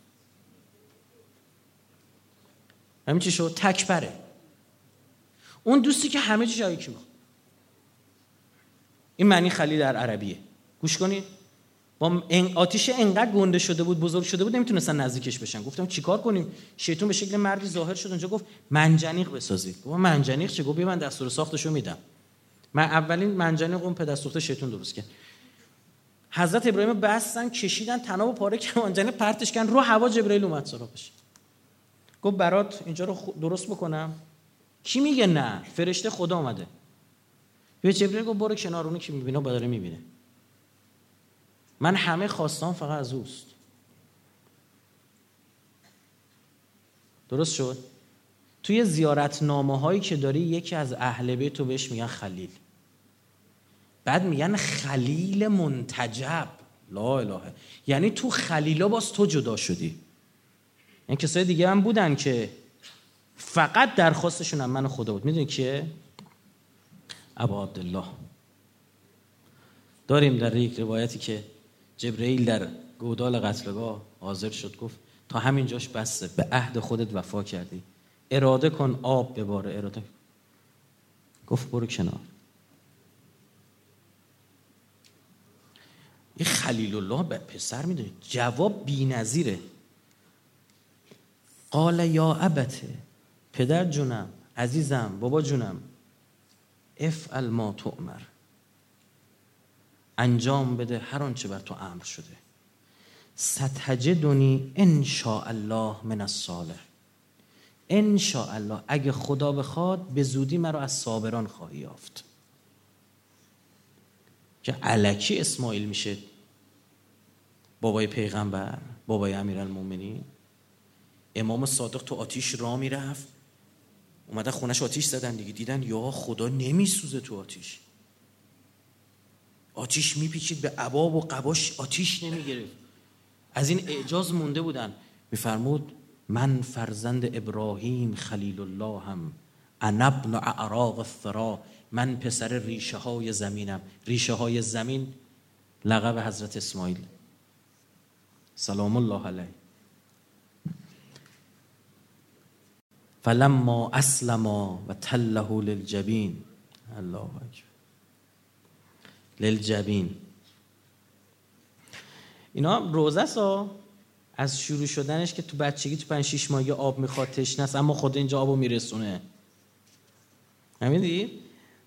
Speaker 2: همین چی شد؟ تکبره. اون دوستی که همه چیز که این معنی خلیل در عربیه. گوش کنید با آتیش انقدر گنده شده بود بزرگ شده بود نمی‌تونستن نزدیکش بشن. گفتم چیکار کنیم؟ شیطون به شکل مردی ظاهر شد اونجا گفت منجنیق بسازید. گفت منجنیق چه گفت من دستور ساختشو میدم. من اولین منجنیق اون پدر شیطون درست کرد. حضرت ابراهیم بستن کشیدن تناب پاره که منجنیق پرتش کردن رو هوا جبرئیل اومد سراغش. گفت برات اینجا رو درست بکنم. کی میگه نه؟ فرشته خدا اومده. به جبرئیل گفت برو کنار اونی که می‌بینه با داره می‌بینه. من همه خواستان فقط از اوست. درست شد؟ توی زیارت نامه هایی که داری یکی از اهل بیت تو بهش میگن خلیل. بعد میگن خلیل منتجب. لا اله. یعنی تو خلیلا باز تو جدا شدی. این کسای دیگه هم بودن که فقط درخواستشون هم من خدا بود. می‌دونی که ابا عبدالله. داریم در یک روایتی که جبرئیل در گودال قتلگاه حاضر شد گفت تا همین جاش بسته به عهد خودت وفا کردی. اراده کن آب بباره اراده. گفت برو کنار. این خلیل الله به پسر می‌دونی جواب نظیره قال یا ابته. پدر جونم عزیزم بابا جونم. افعل ما تؤمر. انجام بده هر آنچه بر تو امر شده. ستجدنی ان شاء الله من الصالح. ان شاء الله اگه خدا بخواد به زودی مرا از صابران خواهی یافت. که علکی اسماعیل میشه. بابای پیغمبر بابای امیرالمومنین. امام صادق تو آتیش را می‌رفت. اومدن خونش آتیش زدن دیگه. دیدن یا خدا نمیسوزه تو آتیش. آتیش میپیچید به عباب و قباش آتیش نمی‌گرفت. از این اعجاز مونده بودن. میفرمود من فرزند ابراهیم خلیل الله هم انبن اعراق الثرا من پسر ریشه های زمینم. ریشه های زمین لقب حضرت اسماعیل. سلام الله علیه. فلما اسلما و تله للجبین. الله اکبر. للجبین. اینا روزه سا از شروع شدنش که تو بچگی تو پنج شیش ماهی آب می‌خواد تشنه اما خود اینجا آبو میرسونه. همین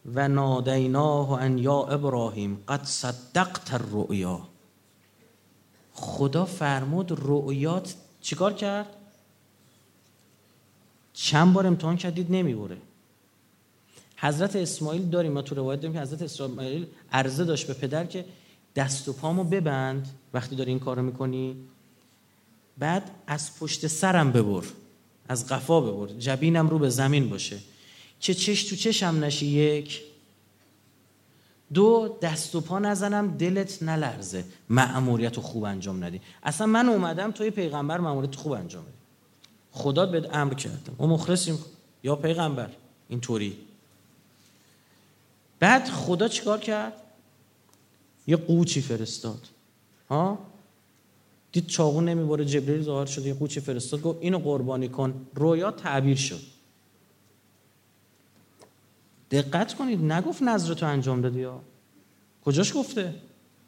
Speaker 2: و نادیناه ان یا ابراهیم قد صدقت الرؤیا. خدا فرمود رؤیات چیکار کرد؟ چند بار امتحان کردید نمی‌بره. حضرت اسماعیل داریم ما تو روایت داریم که حضرت اسماعیل عرضه داشت به پدر که دست و پامو ببند وقتی داری این کارو می‌کنی. بعد از پشت سرم ببر از قفا ببر جبینم رو به زمین باشه. که چش تو چشم نشی یک. دو دست و پا نزنم دلت نلرزه. معموریت خوب انجام ندی. اصلا من اومدم توی پیغمبر معموریت خوب انجام بدی خدا به امر کردم و مخلصیم. یا پیغمبر. اینطوری. بعد خدا چیکار کرد؟ یه قوچی فرستاد. ها؟ دید چاقو نمی‌بره جبریل ظاهر شد. یه قوچی فرستاد. گفت اینو قربانی کن. رویا تعبیر شد. دقت کنید. نگفت نظرتو انجام دادی یا؟ کجاش گفته؟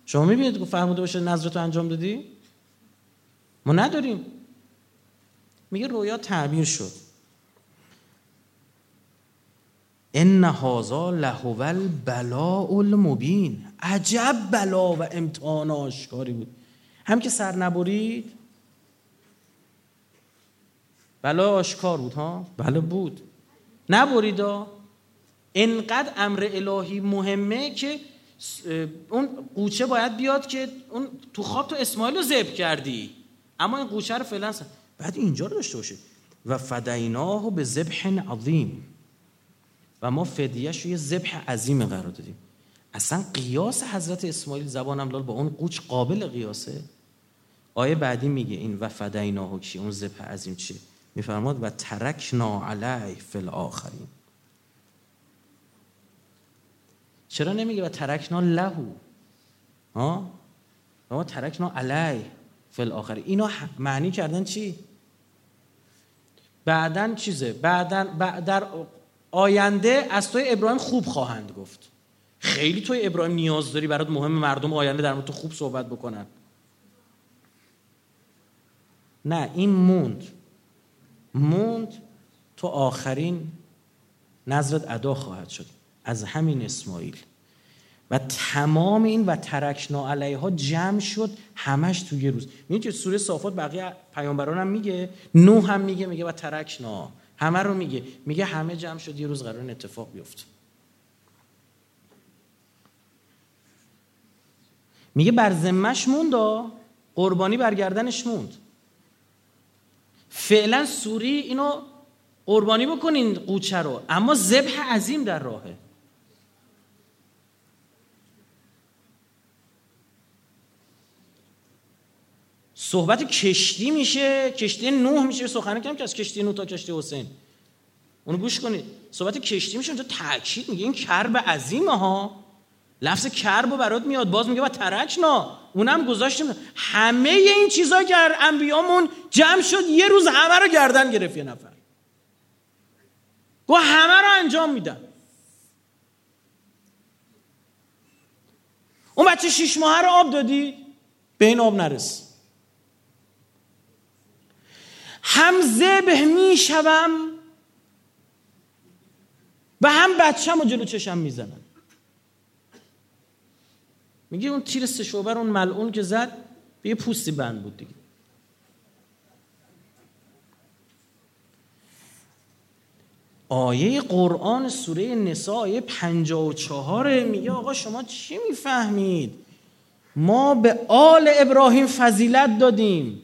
Speaker 2: شما می‌بینید که فرموده باشه نظرتو انجام دادی؟ ما نداریم. میگه رویا تعبیر شد. ان هذا لهو البلاء المبین. عجب بلا و امتحان آشکاری بود. هم که سر نبرید بلا آشکار بود ها؟ بله. بود. نبرید انقدر امر الهی مهمه که اون قوچه باید بیاد که اون تو خواب تو اسماعیل رو ذبح کردی. اما این قوچه رو فعلا بعد اینجا رو داشته باشه و فدیناه به ذبح عظیم. و ما فدیهش رو یه ذبح عظیم قرار دادیم. اصلا قیاس حضرت اسماعیل زبانم لال با اون قوچ قابل قیاسه. آیه بعدی میگه این و فدیناه کی؟ اون ذبح عظیم چیه؟ میفرماد و ترکنا علیه فی الاخرین چرا نمیگه و ترکنا لهو ها؟ ما ترکنا علی فل آخر اینو معنی کردن چی؟ بعدن چیزه؟ بعدن در آینده از توی ابراهیم خوب خواهند گفت. خیلی توی ابراهیم نیاز داری برات مهم مردم آینده در مورد تو خوب صحبت بکنن. نه این موند. موند تو آخرین نظرت ادا خواهد شد. از همین اسماعیل. و تمام این و ترکنا علیها جمع شد همش توی یه روز. میگه که سوره صافات بقیه پیامبران هم میگه نو هم میگه میگه و ترکنا همه رو میگه. میگه همه جمع شد یه روز قرار اتفاق بیفته میگه بر ذمش موند قربانی برگردنش موند. فعلا سوری اینو قربانی بکنین قوچه رو. اما ذبح عظیم در راهه. صحبت کشتی میشه کشتی نوح میشه سخنه کم که از کشتی نوح تا کشتی حسین. اونو گوش کنید. صحبت کشتی میشه اونجا تاکید میگه. این کرب عظیمه ها. لفظ کرب برات میاد. باز میگه با ترکنا اونم گذاشتیم. همه این چیزا که انبیامون جمع شد یه روز همه رو گردن گرفت یه نفر. گو همه رو انجام میدن. اون بچه شیش ماه رو آب دادی به این آب نرس هم زبه می‌شوم و هم بچم و جلو چشم می‌زنن. میگه اون تیر سشوبر اون ملعون که زد به یه پوستی بند بود دیگه. آیه قرآن سوره نساء آیه 54 میگه آقا شما چی می‌فهمید؟ ما به آل ابراهیم فضیلت دادیم.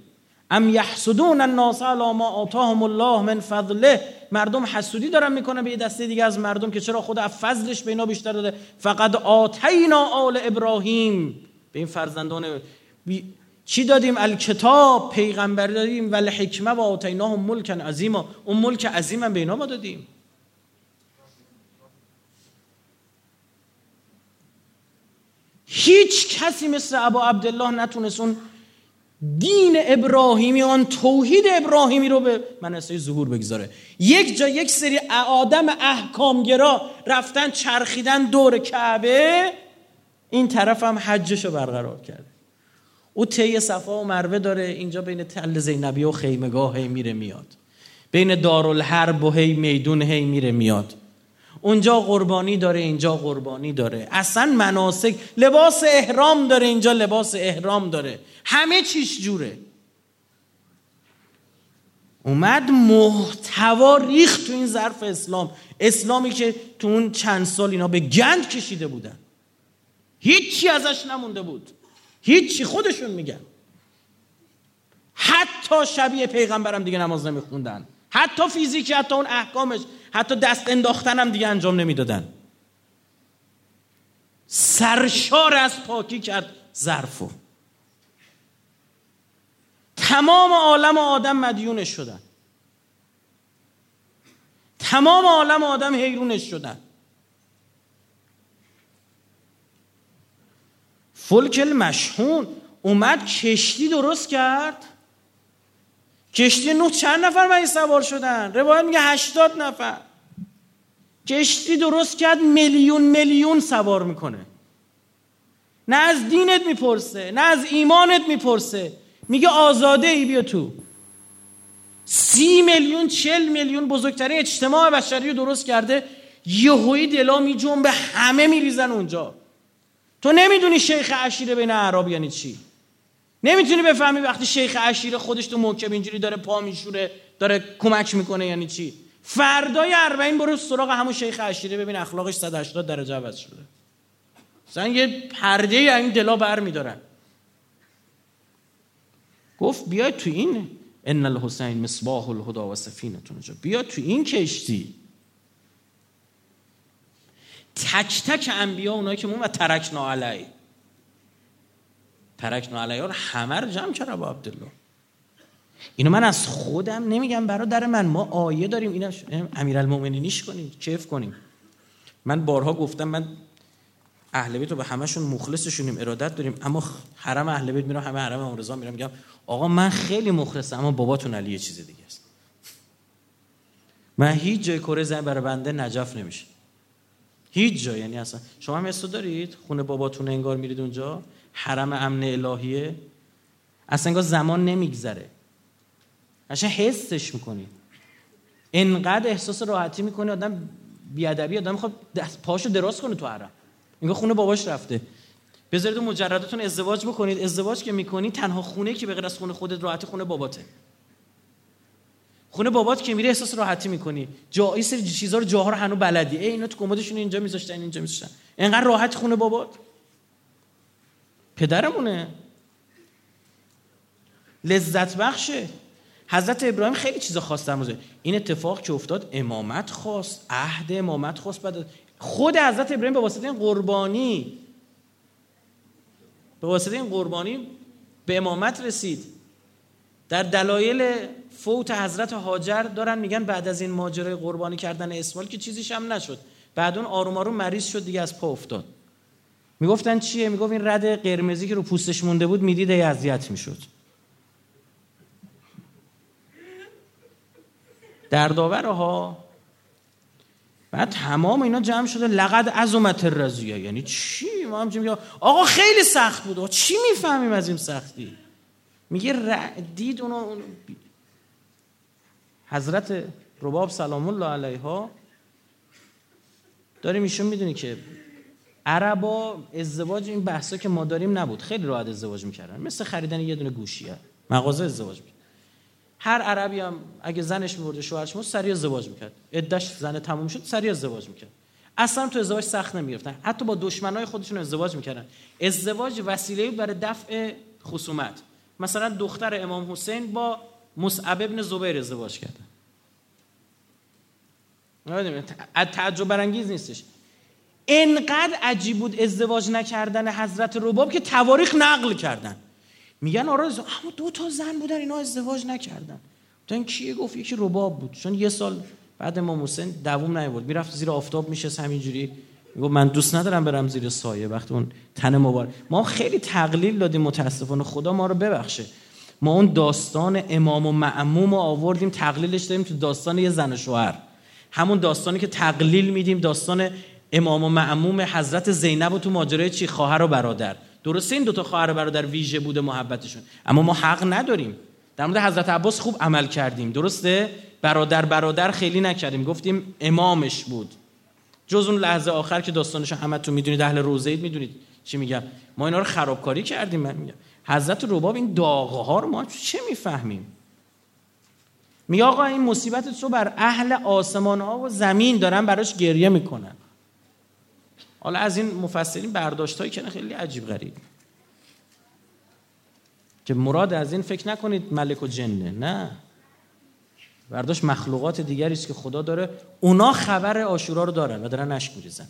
Speaker 2: ام یحسدون الناس علی ما آتاهم الله من فضله. مردم حسودی دارن می‌کنن به دسته دیگه از مردم که چرا خدا از فضلش به اینا بیشتر داده. فقط آتینا آل ابراهیم. به این فرزندان چی دادیم؟ الکتاب پیغمبر دادیم. ولی حکمه و آتیناهم ملک عظیم اون ملک عظیم به اینا ما دادیم. هیچ کسی مثل ابا عبدالله نتونست اون دین ابراهیمی آن توحید ابراهیمی رو به منصه ظهور بگذاره. یک جا یک سری آدم احکامگرا رفتن چرخیدن دور کعبه این طرف هم حجش رو برقرار کرده. او طی صفا و مروه داره اینجا بین تل زینبی و خیمگاه هی میره میاد. بین دارالحرب و هی میدون هی میره میاد. اونجا قربانی داره اینجا قربانی داره. اصلا مناسک لباس احرام داره اینجا لباس احرام داره. همه چیش جوره. اومد محتوا ریخت تو این ظرف اسلام. اسلامی که تو اون چند سال اینا به گند کشیده بودن. هیچی ازش نمونده بود. هیچی خودشون میگن. حتی شبیه پیغمبرم دیگه نماز نمیخوندن. حتی فیزیکی حتی اون احکامش. حتی دست انداختن هم دیگه انجام نمی‌دادن. سرشار از پاکی کرد ظرفو. تمام عالم آدم مدیونش شدن. تمام عالم آدم حیرونش شدن. فلکل مشهون اومد کشتی درست کرد. کشتی نوح چند نفر من سوار شدن؟ روایت میگه هشتاد نفر. کشتی درست کرد میلیون میلیون سوار می‌کنه. نه از دینت می‌پرسه نه از ایمانت می‌پرسه. میگه آزاده ای بیا تو. سی میلیون چل میلیون بزرگترین اجتماع بشری رو درست کرده. یهویی دلا به همه میریزن اونجا. تو نمی‌دونی شیخ عشیره بین اعراب یعنی چی؟ نمی‌تونی بفهمی وقتی شیخ عشیره خودش تو موکب اینجوری داره پا میشوره داره کمک می‌کنه یعنی چی؟ فردای اربعین برو سراغ همون شیخ عشیره ببین اخلاقش 180 درجه عوض شده. مثلا یه پرده این دلا بر میدارن. گفت بیاید تو این ان الحسین مصباح الهدا و سفینتون بیا تو این کشتی. تک تک انبیا اونایی که مون و ترکنا علی ترکنا علی رو همه رو جمع کرد با عبدالله. اینو من از خودم نمیگم برادر من ما آیه داریم. اینا امیرالمومنینیش کنیم کیف کنیم. من بارها گفتم من اهل بیت رو به همشون مخلصشونیم ارادت داریم. اما حرم اهل بیت میرم همه حرم امام رضا میرم. میگم آقا من خیلی مخلصم اما باباتون علی یه چیز دیگه است. من هیچ جای کره زن برای بنده نجف نمیشه. هیچ جای یعنی اصلا. شما هم دارید؟ خونه باباتون انگار میرید اونجا؟ حرم امن الهیه؟ اصلا زمان نمیگذره. اصلا حسش می‌کنید انقدر احساس راحتی می‌کنه آدم بیادبی آدم خب دست پاشو دراز کنه تو حرم انگار خونه باباش رفته. بذارید مجرداتون ازدواج بکنید. ازدواج که می‌کنید تنها خونه که به غیر از خونه خودت راحتی خونه باباته. خونه بابات که میره احساس راحتی می‌کنی. جایی سری چیزا رو جاها رو هنو بلدی. ای اینا تو کمدشون اینجا میذاشتن اینجا میذاشتن. انقدر راحت خونه بابات. پدرمونه. لذت بخشه. حضرت ابراهیم خیلی چیزا خواست در این اتفاق که افتاد امامت خواست عهد امامت خواست بعد خود حضرت ابراهیم به واسطه این قربانی به واسطه این قربانی به امامت رسید. در دلایل فوت حضرت هاجر دارن میگن بعد از این ماجرای قربانی کردن اسماعیل که چیزیش هم نشد. بعد اون آروم آروم مریض شد دیگه از پا افتاد. می‌گفتن چیه؟ می‌گفت این رد قرمزی که رو پوستش مونده بود می‌دید اذیت می‌شد. در ها. بعد تمام اینا جمع شده لقد عظمت الرزیه یعنی چی؟ ما هم میگه آقا خیلی سخت بود. چی می‌فهمیم از این سختی؟ میگه دید اونو حضرت رباب سلام الله علیها داریم ایشون می‌دونی که عربا ازدواج این بحثا که ما داریم نبود. خیلی راحت ازدواج می‌کردن. مثل خریدن یه دونه گوشیه. مغازه ازدواج می‌کرد هر عربی هم اگه زنش میورده شوهرش مو سریع ازدواج می‌کرد. عدش زن تموم شد سریع ازدواج می‌کرد. اصلا تو ازدواج سخت نمی‌گرفتن. حتی با دشمنای خودشون ازدواج می‌کردن. ازدواج وسیله برای دفع خصومت. مثلا دختر امام حسین با مصعب ابن زبیر ازدواج کردن تعجب برانگیز نیستش. انقدر عجیب بود ازدواج نکردن حضرت رباب که تواریخ نقل کردن. میگن آره اما دو تا زن بودن اینا ازدواج نکردن. این کیه؟ گفت یکی رباب بود. چون یه سال بعد امام حسین دووم نیورد. می‌رفت زیر آفتاب میشه همینجوری میگه من دوست ندارم برم زیر سایه. وقتی اون تن مبارک ما خیلی تقلیل دادیم متاسفانه. خدا ما رو ببخشه. ما اون داستان امام و معموم رو آوردیم تقلیلش داریم تو داستان یه زن و شوهر. همون داستانی که تقلیل میدیم داستان امام و معموم حضرت زینب و تو ماجرای چی؟ خواهر و برادر. درسته این دوتا خواهر و برادر ویژه بوده محبتشون. اما ما حق نداریم. در مورد حضرت عباس خوب عمل کردیم. درسته؟ برادر برادر خیلی نکردیم. گفتیم امامش بود. جز اون لحظه آخر که داستانش همتون می‌دونید اهل روزه اید می‌دونید چی میگم. ما اینا رو خرابکاری کردیم من میگم. حضرت رباب این داغه ها رو ما چه می‌فهمیم؟ می آقا این مصیبت رو بر اهل آسمان ها و زمین دارن براش گریه می‌کنن. حالا از این مفسرین برداشت هایی که خیلی عجیب غریب. که مراد از این فکر نکنید ملک و جنه نه. برداشت مخلوقات دیگری است که خدا داره اونا خبر آشورا رو دارن و دارن اشک میریزن.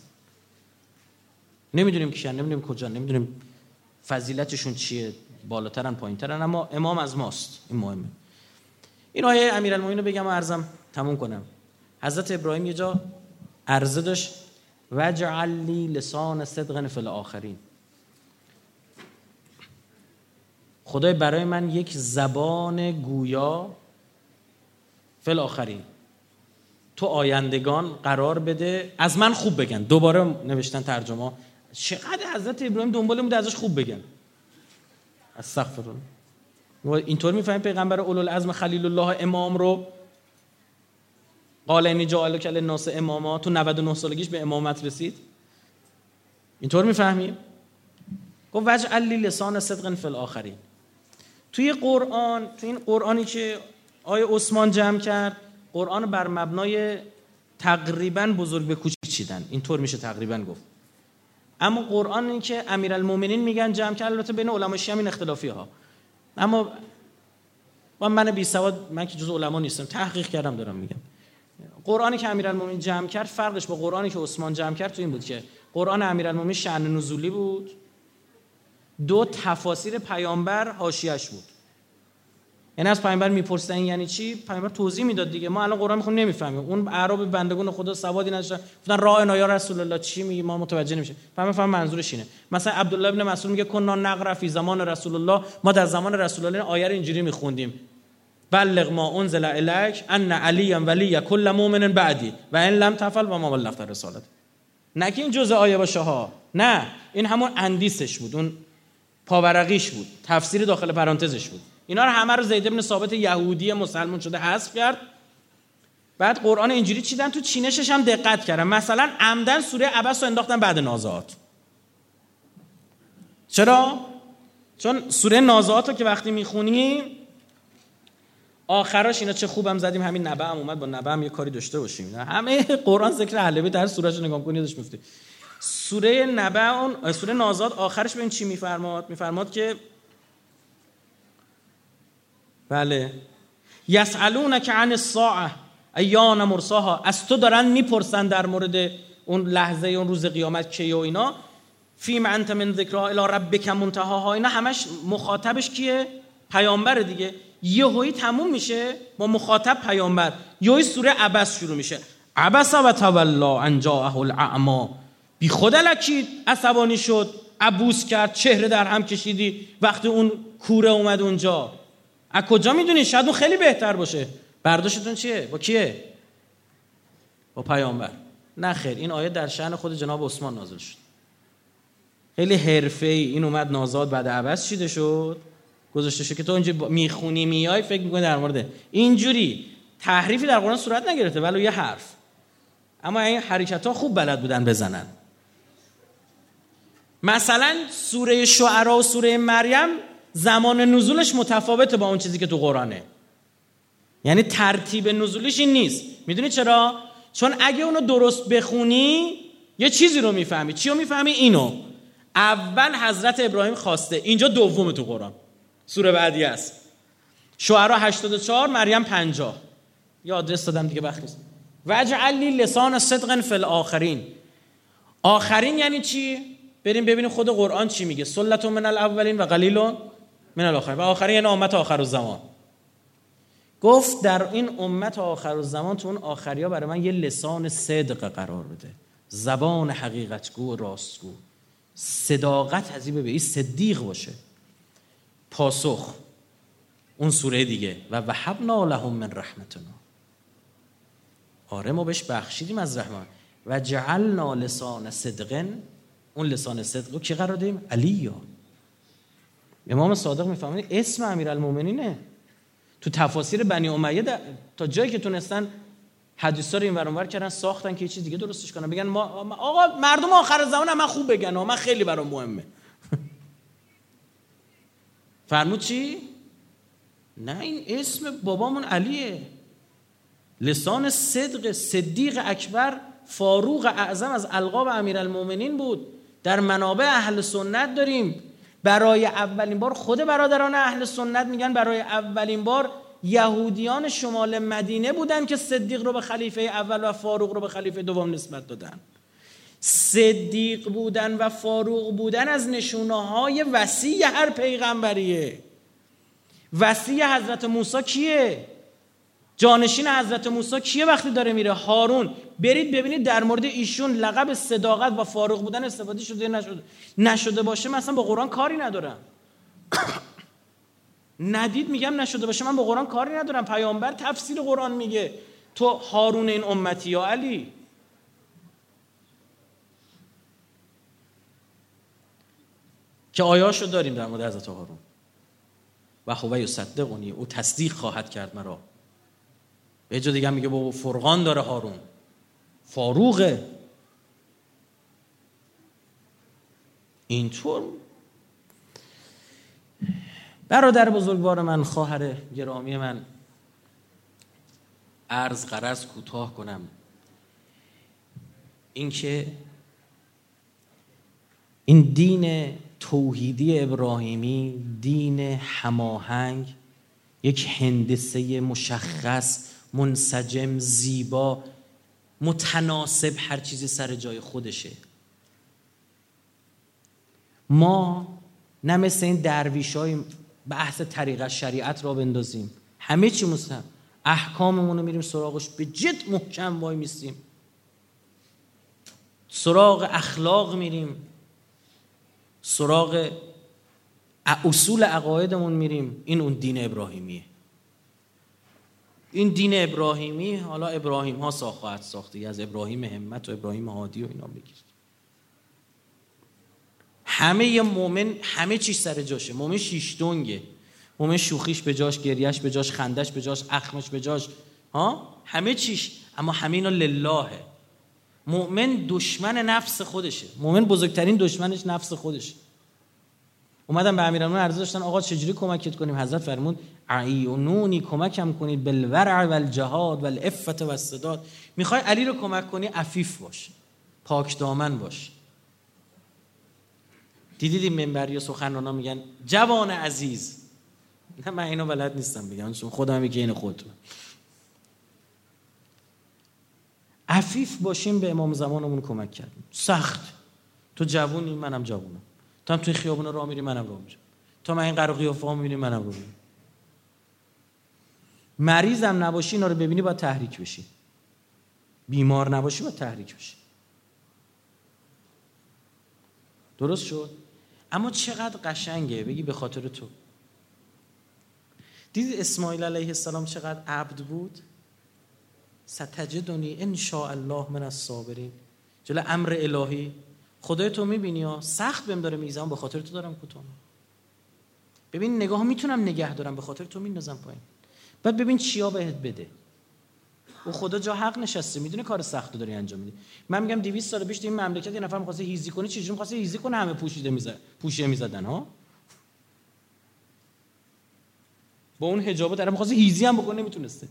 Speaker 2: نمی‌دونیم کیان نمی‌دونیم کجا نمی‌دونیم فضیلتشون چیه بالاترن پایینترن اما امام از ماست. این مهمه. این آیه امیرالمومنین رو بگم و ارزم تموم کنم. حضرت ابراهیم یه جا عرضه داشت وجعل لی لسان صدق فی الاخرین. خدای برای من یک زبان گویا فل آخرین تو آیندگان قرار بده از من خوب بگن. دوباره نوشتن ترجمه. چقدر حضرت ابراهیم دنبال بوده ازش خوب بگن؟ استغفر الله. اینطور می‌فهمیم پیغمبر اولوالعزم خلیل الله امام رو؟ قال انی جعل کل الناس اماما. تو 99 سالگیش به امامت رسید. اینطور می‌فهمیم؟ گفت وجه علی لسان صدق فی الاخرین. توی قرآن توی این قرآنی که آیه عثمان جمع کرد قرآن بر مبنای تقریبا بزرگ به کوچیک چیدن. اینطور میشه تقریبا گفت. اما قرآنی که امیرالمومنین میگن جمع کرد البته بین علما شیعه این اختلافی ها. اما با من بی سواد من که جز علما نیستم تحقیق کردم دارم میگم. قرآنی که امیرالمومنین جمع کرد فرقش با قرآنی که عثمان جمع کرد تو این بود که قرآن امیرالمومنین شأن نزولی بود. دو تفاسیر پیامبر حاشیه‌اش بود. یعنی از پیامبر می‌پرسن یعنی چی؟ پیامبر توضیح می‌داد دیگه. ما الان قرآن می‌خونیم نمی‌فهمیم. اون اعراب بندگان خدا سوادی نداشتن. گفتن راه یا رسول الله. چی میگی؟ ما متوجه نمیشه پیامبر فهم منظورش اینه. مثلا عبدالله ابن مسعود میگه کنا نقرا فی زمان رسول الله. ما در زمان رسول الله آیه اینجوری میخوندیم. بلغ ما انزل الیک ان علی ولی کل مؤمن بعدی و ان لم تفعل و ما بلغت رسالت نه که این جزء آیه باشه ها. نه این همون اندیسش بود اون پاورقیش بود تفسیر داخل پرانتزش بود. اینا رو همه رو زید ابن ثابت یهودی مسلمان شده حذف کرد. بعد قرآن اینجوری چیدن تو چینشش هم دقت کردن مثلا عمدن سوره عبس رو انداختن بعد نازعات. چرا؟ چون سوره نازعات رو که وقتی می‌خونی آخراش اینا چه خوبم زدیم همین نبه هم اومد با نبه هم یه کاری داشته باشیم. همه قرآن ذکر اهل بیت هر سوره نگاه کنید داشت میفته. سوره نبه اون سوره نازات آخرش به این چی میفرماد؟ میفرماد که بله. یسالونک عن الساعه ایان مرساها از تو دارن می‌پرسن در مورد اون لحظه اون روز قیامت کی و اینا. فی انت من ذکرها الی ربک منتهاها. اینا همش مخاطبش کیه؟ پیامبر دیگه. یهویی تموم میشه با مخاطب پیامبر. یهویی سوره عبس شروع میشه. عبس و تولا ان جاءه الاعما بی خود لکید عصبانی شد عبوس کرد چهره در هم کشیدی. وقتی اون کوره اومد اونجا. از کجا می‌دونی؟ شاید اون خیلی بهتر باشه. برداشتتون چیه؟ با کیه؟ با پیامبر. نه خیر این آیه در شأن خود جناب عثمان نازل شد. خیلی حرفه ای این اومد نازاد بعد عوض چیده شد؟ گذاشته شد که تو اینجا می‌خونی میای فکر می‌کنی در مورد اینجوری. تحریفی در قرآن صورت نگرفته ولی یه حرف. اما این حرکت ها خوب بلد بودن بزنن. مثلا سوره شعرا و سوره مریم زمان نزولش متفاوته با اون چیزی که تو قرآنه. یعنی ترتیب نزولش این نیست. می‌دونی چرا؟ چون اگه اونو درست بخونی یه چیزی رو می‌فهمی. چی رو می‌فهمی؟ اینو. اول حضرت ابراهیم خواسته. اینجا دوم تو قرآن. سوره بعدی است. شعرا 84 مریم 50 یه آدرس دادم دیگه وقت نیست. وجعل لسان صدق فی الاخرین. آخرین یعنی چی؟ بریم ببینیم خود قرآن چی میگه. سلت من الاولین و قلیل من الاخرین. و آخرین یعنی امت آخر الزمان. گفت در این امت آخر الزمان تو اون آخریا برای من یه لسان صدق قرار بده. زبان حقیقتگو و راستگو. صداقت از به این صدیق باشه. پاسخ اون سوره دیگه. و وحبنا لهم من رحمتنا. آره ما بهش بخشیدیم از رحمان. و جعلنا لسان صدقن. اون لسان صدق رو کی قرار دیم؟ علی امام صادق می‌فهمید اسم امیرالمومنینه تو تفاسیر بنی امیه تا جایی که تونستن حدیثا رو این ور کردن ساختن که یه چیز دیگه درستش کنن. بگن ما آقا مردم آخر زمان من خوب بگن من خیلی برام مهمه. فرمود چی؟ نه این اسم بابامون علیه. لسان صدق صدیق اکبر فاروق اعظم از القاب امیرالمؤمنین بود. در منابع اهل سنت داریم. برای اولین بار خود برادران اهل سنت میگن برای اولین بار یهودیان شمال مدینه بودن که صدیق رو به خلیفه اول و فاروق رو به خلیفه دوم نسبت دادن. صدیق بودن و فاروق بودن از نشونه های وسیع هر پیغمبریه. وسیع حضرت موسی کیه؟ جانشین حضرت موسی کیه وقتی داره میره؟ هارون. برید ببینید در مورد ایشون لقب صداقت و فاروق بودن استفاده شده نشده. نشده باشه مثلا با قرآن کاری ندارم. ندید میگم نشده باشه من با قرآن کاری ندارم. پیامبر تفسیر قرآن میگه. تو هارون این امتی یا علی. که آیاشو داریم در مورد حضرت هارون. و خوبه یصدقونی او تصدیق خواهد کرد مرا. به جا دیگه میگه با فرقان داره هارون. فاروقه. اینطور برادر بزرگوار من خواهر گرامی من عرض قرض کوتاه کنم. اینکه این دین توحیدی ابراهیمی دین هماهنگ یک هندسه مشخص منسجم زیبا متناسب هر چیزی سر جای خودشه. ما نه مثل این درویش های بحث طریقت شریعت را بندازیم. همه چی مستم احکاممون رو میریم سراغش. به جد محکم وای میستیم سراغ اخلاق میریم. سراغ اصول عقایدمون میریم. این اون دین ابراهیمیه. این دین ابراهیمی حالا ابراهیم ها ساخت. ساخته از ابراهیم همت و ابراهیم هادی و اینا بگیر. همه یه مومن همه چیش سر جاشه. مومن شیشتونگه مومن شوخیش به جاش گریش به جاش خندش به جاش اخمش به جاش. ها؟ همه چیش. اما همه اینا للهه مؤمن دشمن نفس خودشه. مؤمن بزرگترین دشمنش نفس خودشه. اومدم به امیرالمومنین عرض داشتن آقا چجوری کمکت کنیم؟ حضرت فرمود عیونونی کمکم کنید بالورع و الجهاد و الافت و الصداد می‌خوای علی رو کمک کنی؟ عفیف باش. پاک دامن باش. دیدید این منبری و سخنرانا میگن جوان عزیز. نه من اینو بلد نیستم بگم چون خودم میگه این خود عفیف باشیم به امام زمانمون کمک کردیم سخت. تو جوونی منم جوونم. تو هم توی خیابون راه میری منم راه میرم. تا من این قرار قیافه ها می‌بینی منم رو مریضم نباشی اینا رو ببینی باید تحریک بشی. بیمار نباشی باید تحریک بشی. درست شد؟ اما چقدر قشنگه بگی به خاطر تو. دیدید اسماعیل علیه السلام چقدر عبد بود؟ ستجدنی ان شاء الله من الصابرین. جلو امر الهی. خدای تو می‌بینی ها؟ سخت بهم داره می‌زنم به خاطر تو دارم کوتاه ببین نگاه می‌تونم نگه دارم به خاطر تو میندازم پایین. بعد ببین چیا بهت بده. او خدا جا حق نشسته می‌دونه کار سخت داری انجام میدی. من میگم 200 سال پیش این مملکت یه نفر می‌خواسته هیزی کنه چجوری می‌خواسته هیزی کنه همه پوشیده می‌زد پوشیده می‌زدن ها؟ با اون حجابه در می‌خواسته هیزی هم بکنه نمی‌تونسته.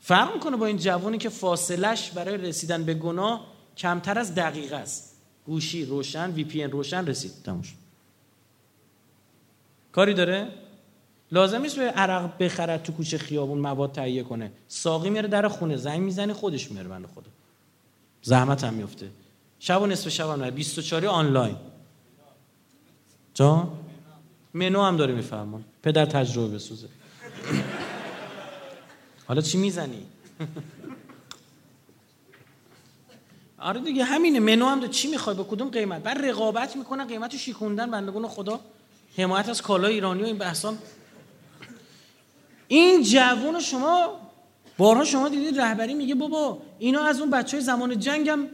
Speaker 2: فرق می‌کنه با این جوانی که فاصلش برای رسیدن به گناه کمتر از دقیقه است. گوشی روشن وی پی روشن رسید. تموش کاری داره؟ لازم نیست به عرق بخرد تو کوچه خیابون مواد تهیه کنه. ساقی میره در خونه زنگ می‌زنه خودش میره بنده خدا. زحمت هم میفته شب و نصف شب هم 24 آنلاین. جا؟ منو هم داره میفهمون پدر تجربه بسوزه. حالا چی می‌زنی؟ آره دیگه همینه. منو هم چی می‌خوای؟ به کدوم قیمت؟ بعد رقابت می‌کنن قیمتو شیکوندن بندگون خدا. حمایت از کالا ایرانی و این بحثا این جوون شما بارها شما دیدید رهبری میگه بابا اینا از اون بچه های زمان جنگم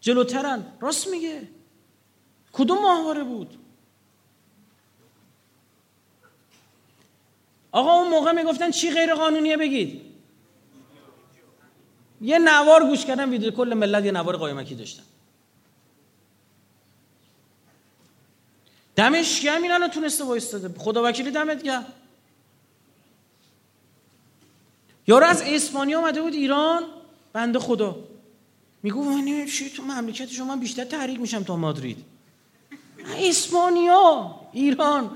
Speaker 2: جلوترن. راست میگه. کدوم ماهواره بود؟ آقا اون موقع می‌گفتن چی غیر قانونیه بگید؟ یه نوار گوش کردم ویدیو کل ملت یه نوار قایمکی داشتن. دمش گرم این الان تونسته وایستاده. خدا وکیلی دمت گرم. یارو از اسپانیا اومده بود ایران؟ بنده خدا. میگو من نمیشه تو مملکت شما؟ بیشتر تحریک میشم تا مادرید. اسپانیا ایران.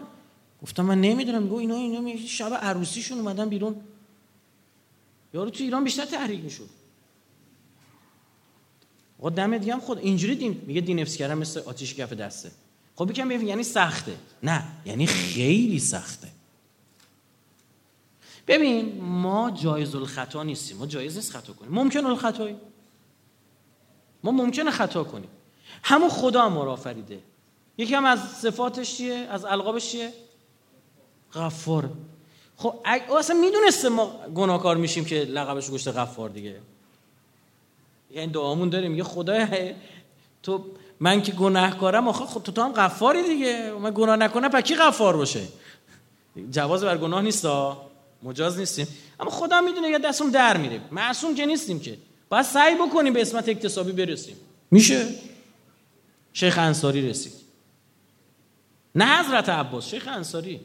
Speaker 2: گفتم من نمی‌دونم. میگو اینا اینا شب عروسیشون اومدن بیرون. یارو تو ایران بیشتر تحریک می‌شد. آقا دم دیگه خود اینجوری دین میگه دینفس کردن مثل آتیش کف دسته. خب بگم یعنی سخته. نه یعنی خیلی سخته. ببین ما جایز الخطا نیستیم. ما جایز نیست خطا کنیم. ممکن الخطایی؟ ما ممکنه خطا کنیم. همون خدا ما آفریده. یکی هم از صفاتش چیه؟ از القابش چیه؟ غفار. خب اصلا می‌دونسته ما گناهکار میشیم که لقبش گشته غفار دیگه. یعنی دعامون داریم. یه خدای تو من که گناهکارم آخه خب تو تو هم غفاری دیگه. من گناه نکنم پس کی غفار باشه؟ جواز بر گناه نیست مجاز نیستیم. اما خدا می‌دونه یا دستم در میره. معصوم که نیستیم که. باید سعی بکنیم به اسمت اکتسابی برسیم. میشه؟ شیخ انصاری رسید. نه حضرت عباس شیخ انصاری.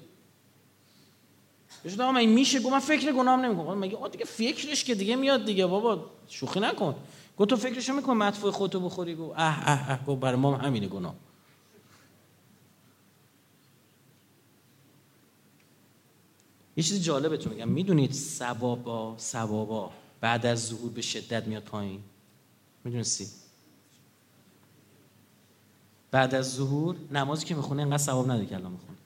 Speaker 2: بهش من میشه؟ گفت من فکر گناهم نمی‌کنم. مگه آ دیگه فکرش که دیگه میاد دیگه. بابا شوخی نکن. گفت تو فکرشو میکن مدفوع خودتو بخوری. گفت اه اه اه. گفت برای ما همینه گناه. یه چیز جالبتون میگم. می‌دونید ثوابا ثوابا بعد از ظهور به شدت میاد پایین؟ می‌دونستی بعد از ظهور نمازی که می‌خونه انقدر ثواب نداره که الان می‌خونه.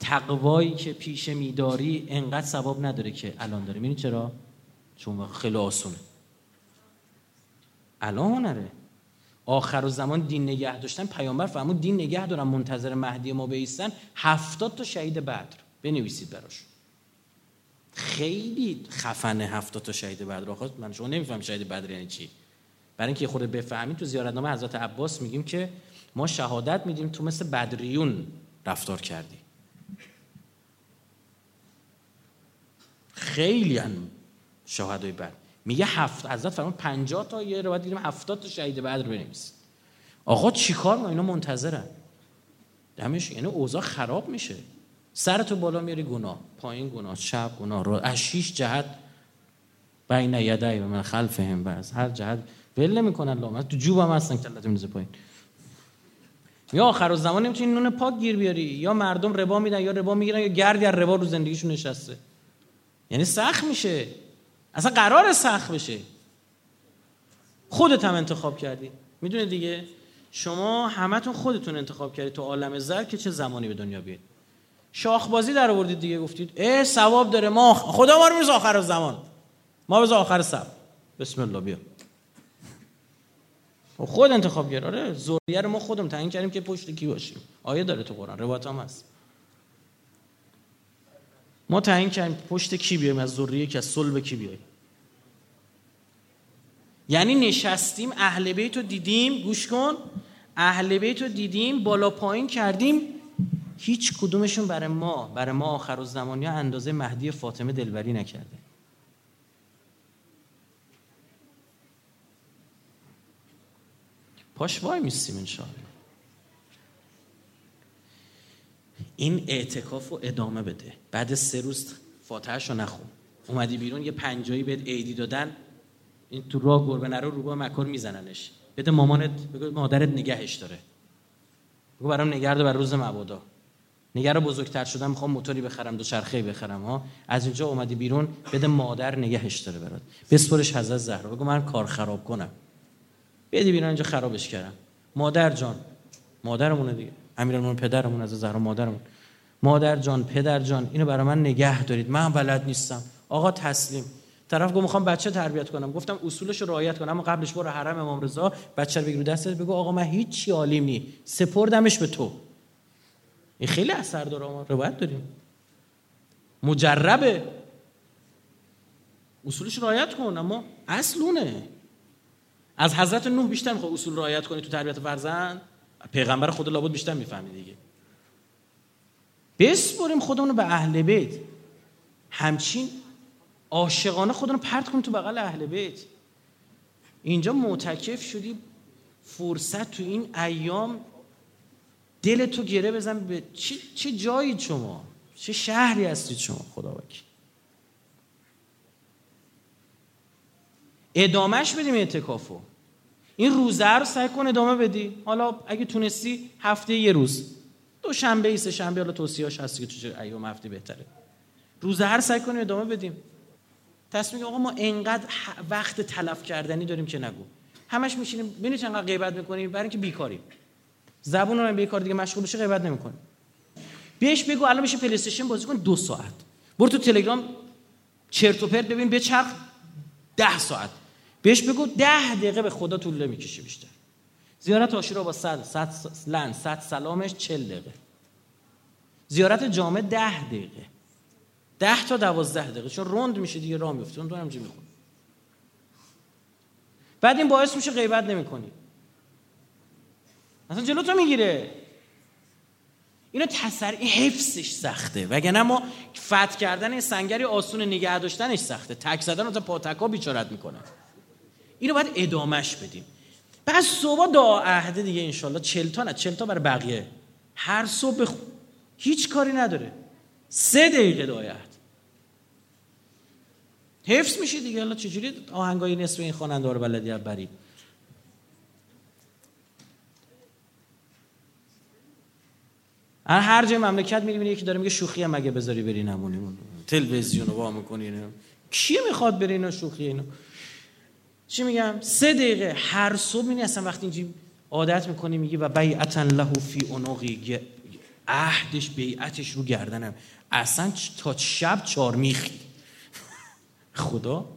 Speaker 2: تقوایی که پیش میداری انقدر ثواب نداره که الان داره. می‌دونی چرا؟ چون خیلی آسونه. الان هنره آخر و زمان دین نگه داشتن پیامبر فرمود دین نگه دارم منتظر مهدی ما بیستن. هفتاد تا شهید بدر بنویسید براش. خیلی خفنه هفتاد تا شهید بدر. آخر من شما نمیفهم شهید بدر یعنی چی. برای اینکه خود بفهمید تو زیارتنامه حضرت عباس میگیم که ما شهادت میدیم تو مثل بدریون رفتار کردی. خیلی هم شهدای بدر میگه هفت حضرت فرمان 50 تا یه روایت دیدیم 70 تا شهید بدر بنویسید آقا چیکار ما اینا منتظرن. دمش یعنی اوضاع خراب میشه. سرتو بالا میاری گناه. پایین گناه شب گناه. رو از شیش جهت بین یدای و من خلفهم از هر جهت ول نمی‌کنن لام تو جوبم هستن کلت میزه پایین. یا آخر زمان نمی‌تونی نون پاک گیر بیاری. یا مردم ربا میدن یا ربا می‌گیرن یا گردی از ربا رو زندگیشون نشسته. یعنی سخت میشه. اصلا قرار سخت بشه. خودت هم انتخاب کردی. می‌دونی دیگه؟ شما همتون خودتون انتخاب کردید تو عالم زر که چه زمانی به دنیا بیاید. شاخ بازی در آوردید دیگه گفتید اه ثواب داره ما خدا ما رو میز آخر زمان. ما بز آخر سب بسم الله بیا. خود انتخاب کرد آره زوریه رو ما خودم تعیین کردیم که پشت کی باشیم. آیه داره تو قرآن روایت هم هست. ما تعیین کردیم پشت کی بیایم؟ از ذریه که از صلب کی بیایم؟ یعنی نشستیم اهل بیت رو دیدیم گوش کن. اهل بیت رو دیدیم بالا پایین کردیم. هیچ کدومشون برای ما برای ما آخر زمانی ها اندازه مهدی فاطمه دلبری نکرده. پاش وای میستیم انشاءالله. این اعتکاف رو ادامه بده. بعد سه روز فاتحش رو نخون. اومدی بیرون یه پنجایی بهت عیدی دادن. این تو راه گربه نرو رو با مکر میزننش. بده مامانت بگو مادرت نگهش داره. بگو برام نگرده بر روز مبادا. نگر بزرگتر شدم می‌خوام موتوری بخرم دو چرخه بخرم ها. از اینجا اومدی بیرون بده مادر نگهش داره برات. بسپرش حضرت زهرا. بگو من کار خراب کنم. بدی بیرون اینجا خرابش کردم. مادر جان. مادرمونه دیگه. امیرالمومنین پدرمون از زهرا مادرمون. مادر جان پدر جان اینو برای من نگه دارید. من بلد نیستم. آقا تسلیم. طرف گفت می‌خوام بچه تربیت کنم. گفتم اصولش رو رعایت کنم اما قبلش برو حرم امام رضا. بچه رو بگیرو دستت. بگو آقا من هیچ عالیم نی. سپردمش به تو. این خیلی اثر داره ما روایت داریم. مجربه. اصولش رعایت کن. اما اصلونه از حضرت نوح بیشتر می‌خواد اصول رعایت کنی تو تربیت فرزند؟ پیغمبر خدا لابد بیشتر می‌فهمی دیگه. بسپریم خودمون به اهل بیت. همچین عاشقانه خودمون پرت کنیم تو بغل اهل بیت. اینجا معتکف شدی فرصت تو این ایام دل تو گره بزن به چه, چه جایی شما؟ چه شهری هستید شما خدا وکیل؟ ادامهش بدیم اعتکافو. این روزه رو سعی کن ادامه بدی. حالا اگه تونستی هفته یه روز. دو شنبه ای سه شنبه حالا توصیه‌اش هست که تو ایام هفته بهتره. روزه هر سعی کنیم ادامه بدیم. تصمیم آقا ما انقدر وقت تلف کردنی داریم که نگو. همش میشینیم ببینید انقدر غیبت می‌کنیم؟ برای اینکه بیکاریم. زبون رو به کار دیگه مشغول بشه غیبت نمی‌کنیم بهش بگو الان میشه پلی استیشن بازی کن دو ساعت. برو تو تلگرام چرت و پرت ببین بچرخ ده ساعت. بهش بگو ده دقیقه به خدا طول می‌کشه بیشتر. زیارت عاشورا با صد صد لن صد سلامش چل دقیقه. زیارت جامع ده دقیقه. ده تا دوازده دقیقه. چون روند میشه دیگه راه میفته. اون دو همجی بعد این باعث میشه غیبت نمی‌کنی. اصلا جلو تو می‌گیره. اینو تسر این حفظش سخته. وگرنه ما فت کردن سنگری آسون نگه داشتنش سخته. تک زدن رو تا پاتکا بیچارت می‌کنه. اینو باید ادامش بدیم. بعد صبح دعا عهده دیگه انشالله چلتا نه چلتا برای بقیه. هر صبح بخ... هیچ کاری نداره. سه دقیقه دعای عهد. حفظ میشه دیگه؟ حالا چجوری آهنگای نصف این خواننده رو بلدی بری؟ هر جای مملکت میری یکی داره میگه شوخی هم مگه بذاری بری نمونی تلویزیون رو وا می‌کنی کی می‌خواد بری اینا شوخی اینو؟ چی میگم؟ سه دقیقه. هر صبح می‌بینی اصلا وقتی اینجی عادت می‌کنی میگی و بیعتا له فی عنقی. عهدش بیعتش رو گردنم. اصلا تا شب چار میخی. خدا.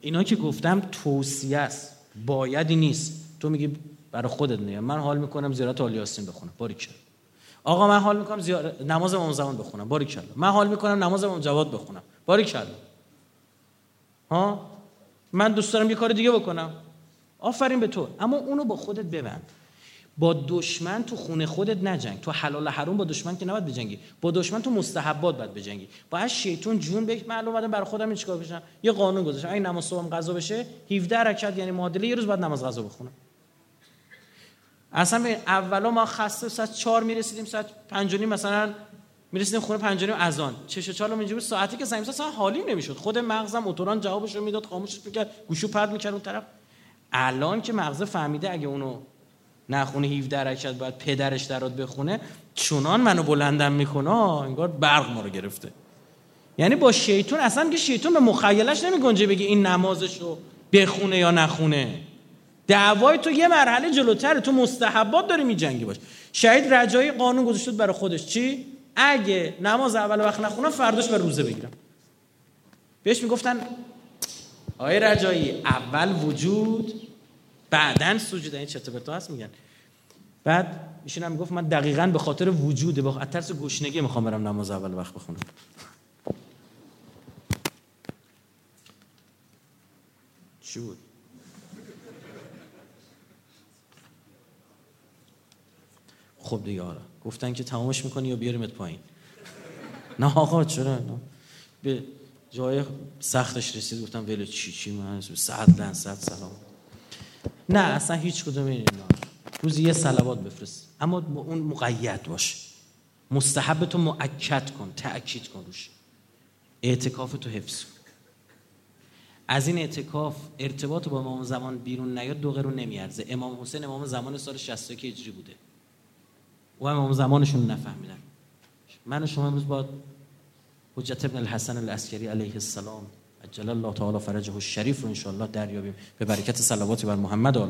Speaker 2: اینا که گفتم توصیه است. بایدی نیست. تو میگی برای خودت نیه من حال می‌کنم زیارت آل یاسین بخونم. باریکلا آقا من حال می‌کنم زیارت نماز امام زمان بخونم. باریکلا من حال می‌کنم نماز امام جواد بخونم. باریکلا ها؟ من دوست دارم یه کار دیگه بکنم. آفرین به تو. اما اونو با خودت ببند. با دشمن تو خونه خودت نجنگ. تو حلال حرام با دشمن که نباید بجنگی. با دشمن تو مستحبات باید بجنگی. باید شیطون جون بهش من اومدم برای خودم چیکار بشم یه قانون گذاشتم. اگه نماز صبح قضا بشه 17 رکعت یعنی معادله یه روز بعد نماز قضا بخونم. اصلا اولا ما خسته ساعت 4 می‌رسیدیم ساعت 5 مثلا می‌رسیدیم خونه 5 و اذان چش چالم اینجوری ساعتی که زنگ اصلا حالیم نمی‌شد. خود مغزم اتوران جوابش رو می‌داد خاموشش می‌کرد گوشو پرت می‌کرد اون طرف. الان که مغز فهمیده اگه اونو نخونه 17 رکعت باید پدرش درات بخونه چونان منو بلندم می‌کنه انگار برق ما رو گرفته. یعنی با شیطون اصلا که شیطون به مخیلش نمیگنجه بگی این نمازشو بخونه یا نخونه. دعوای تو یه مرحله جلوتره تو مستحبات داری میجنگی باش. شهید رجایی قانون گذاشته برای خودش. چی؟ اگه نماز اول وقت نخونم فرداش به روزه بگیرم. بهش می‌گفتن آیه رجایی اول وجود بعدن سجود. این چطور هست؟ میگن. بعد ایشون هم می‌گفت من دقیقا به خاطر وجود به ترس گشنگی می‌خوام برم نماز اول وقت بخونم. چی بود؟ خب دیگه آره. گفتن که تمامش می‌کنی یا بیاریمت پایین. نه آقا چرا؟ نه. به جای سختش رسید گفتم ولی چی چی من؟ صد لن صد سلام. نه اصلا هیچ کدوم این روزی یه سلوات بفرست. اما اون مقید باش. مستحب تو مؤکد کن تأکید کن روش. اعتکاف تو حفظ کن. از این اعتکاف ارتباط با امام زمان بیرون نیاد دو قرون نمیارزه. امام حسین امام زمان سال 61 هجری بوده. و امام زمانشون نفهمیدن. من و شما امروز با حجت ابن الحسن العسکری علیه السلام عجل الله تعالی فرجه الشریف رو انشاءالله دریابیم. به برکت صلواتی بر محمد و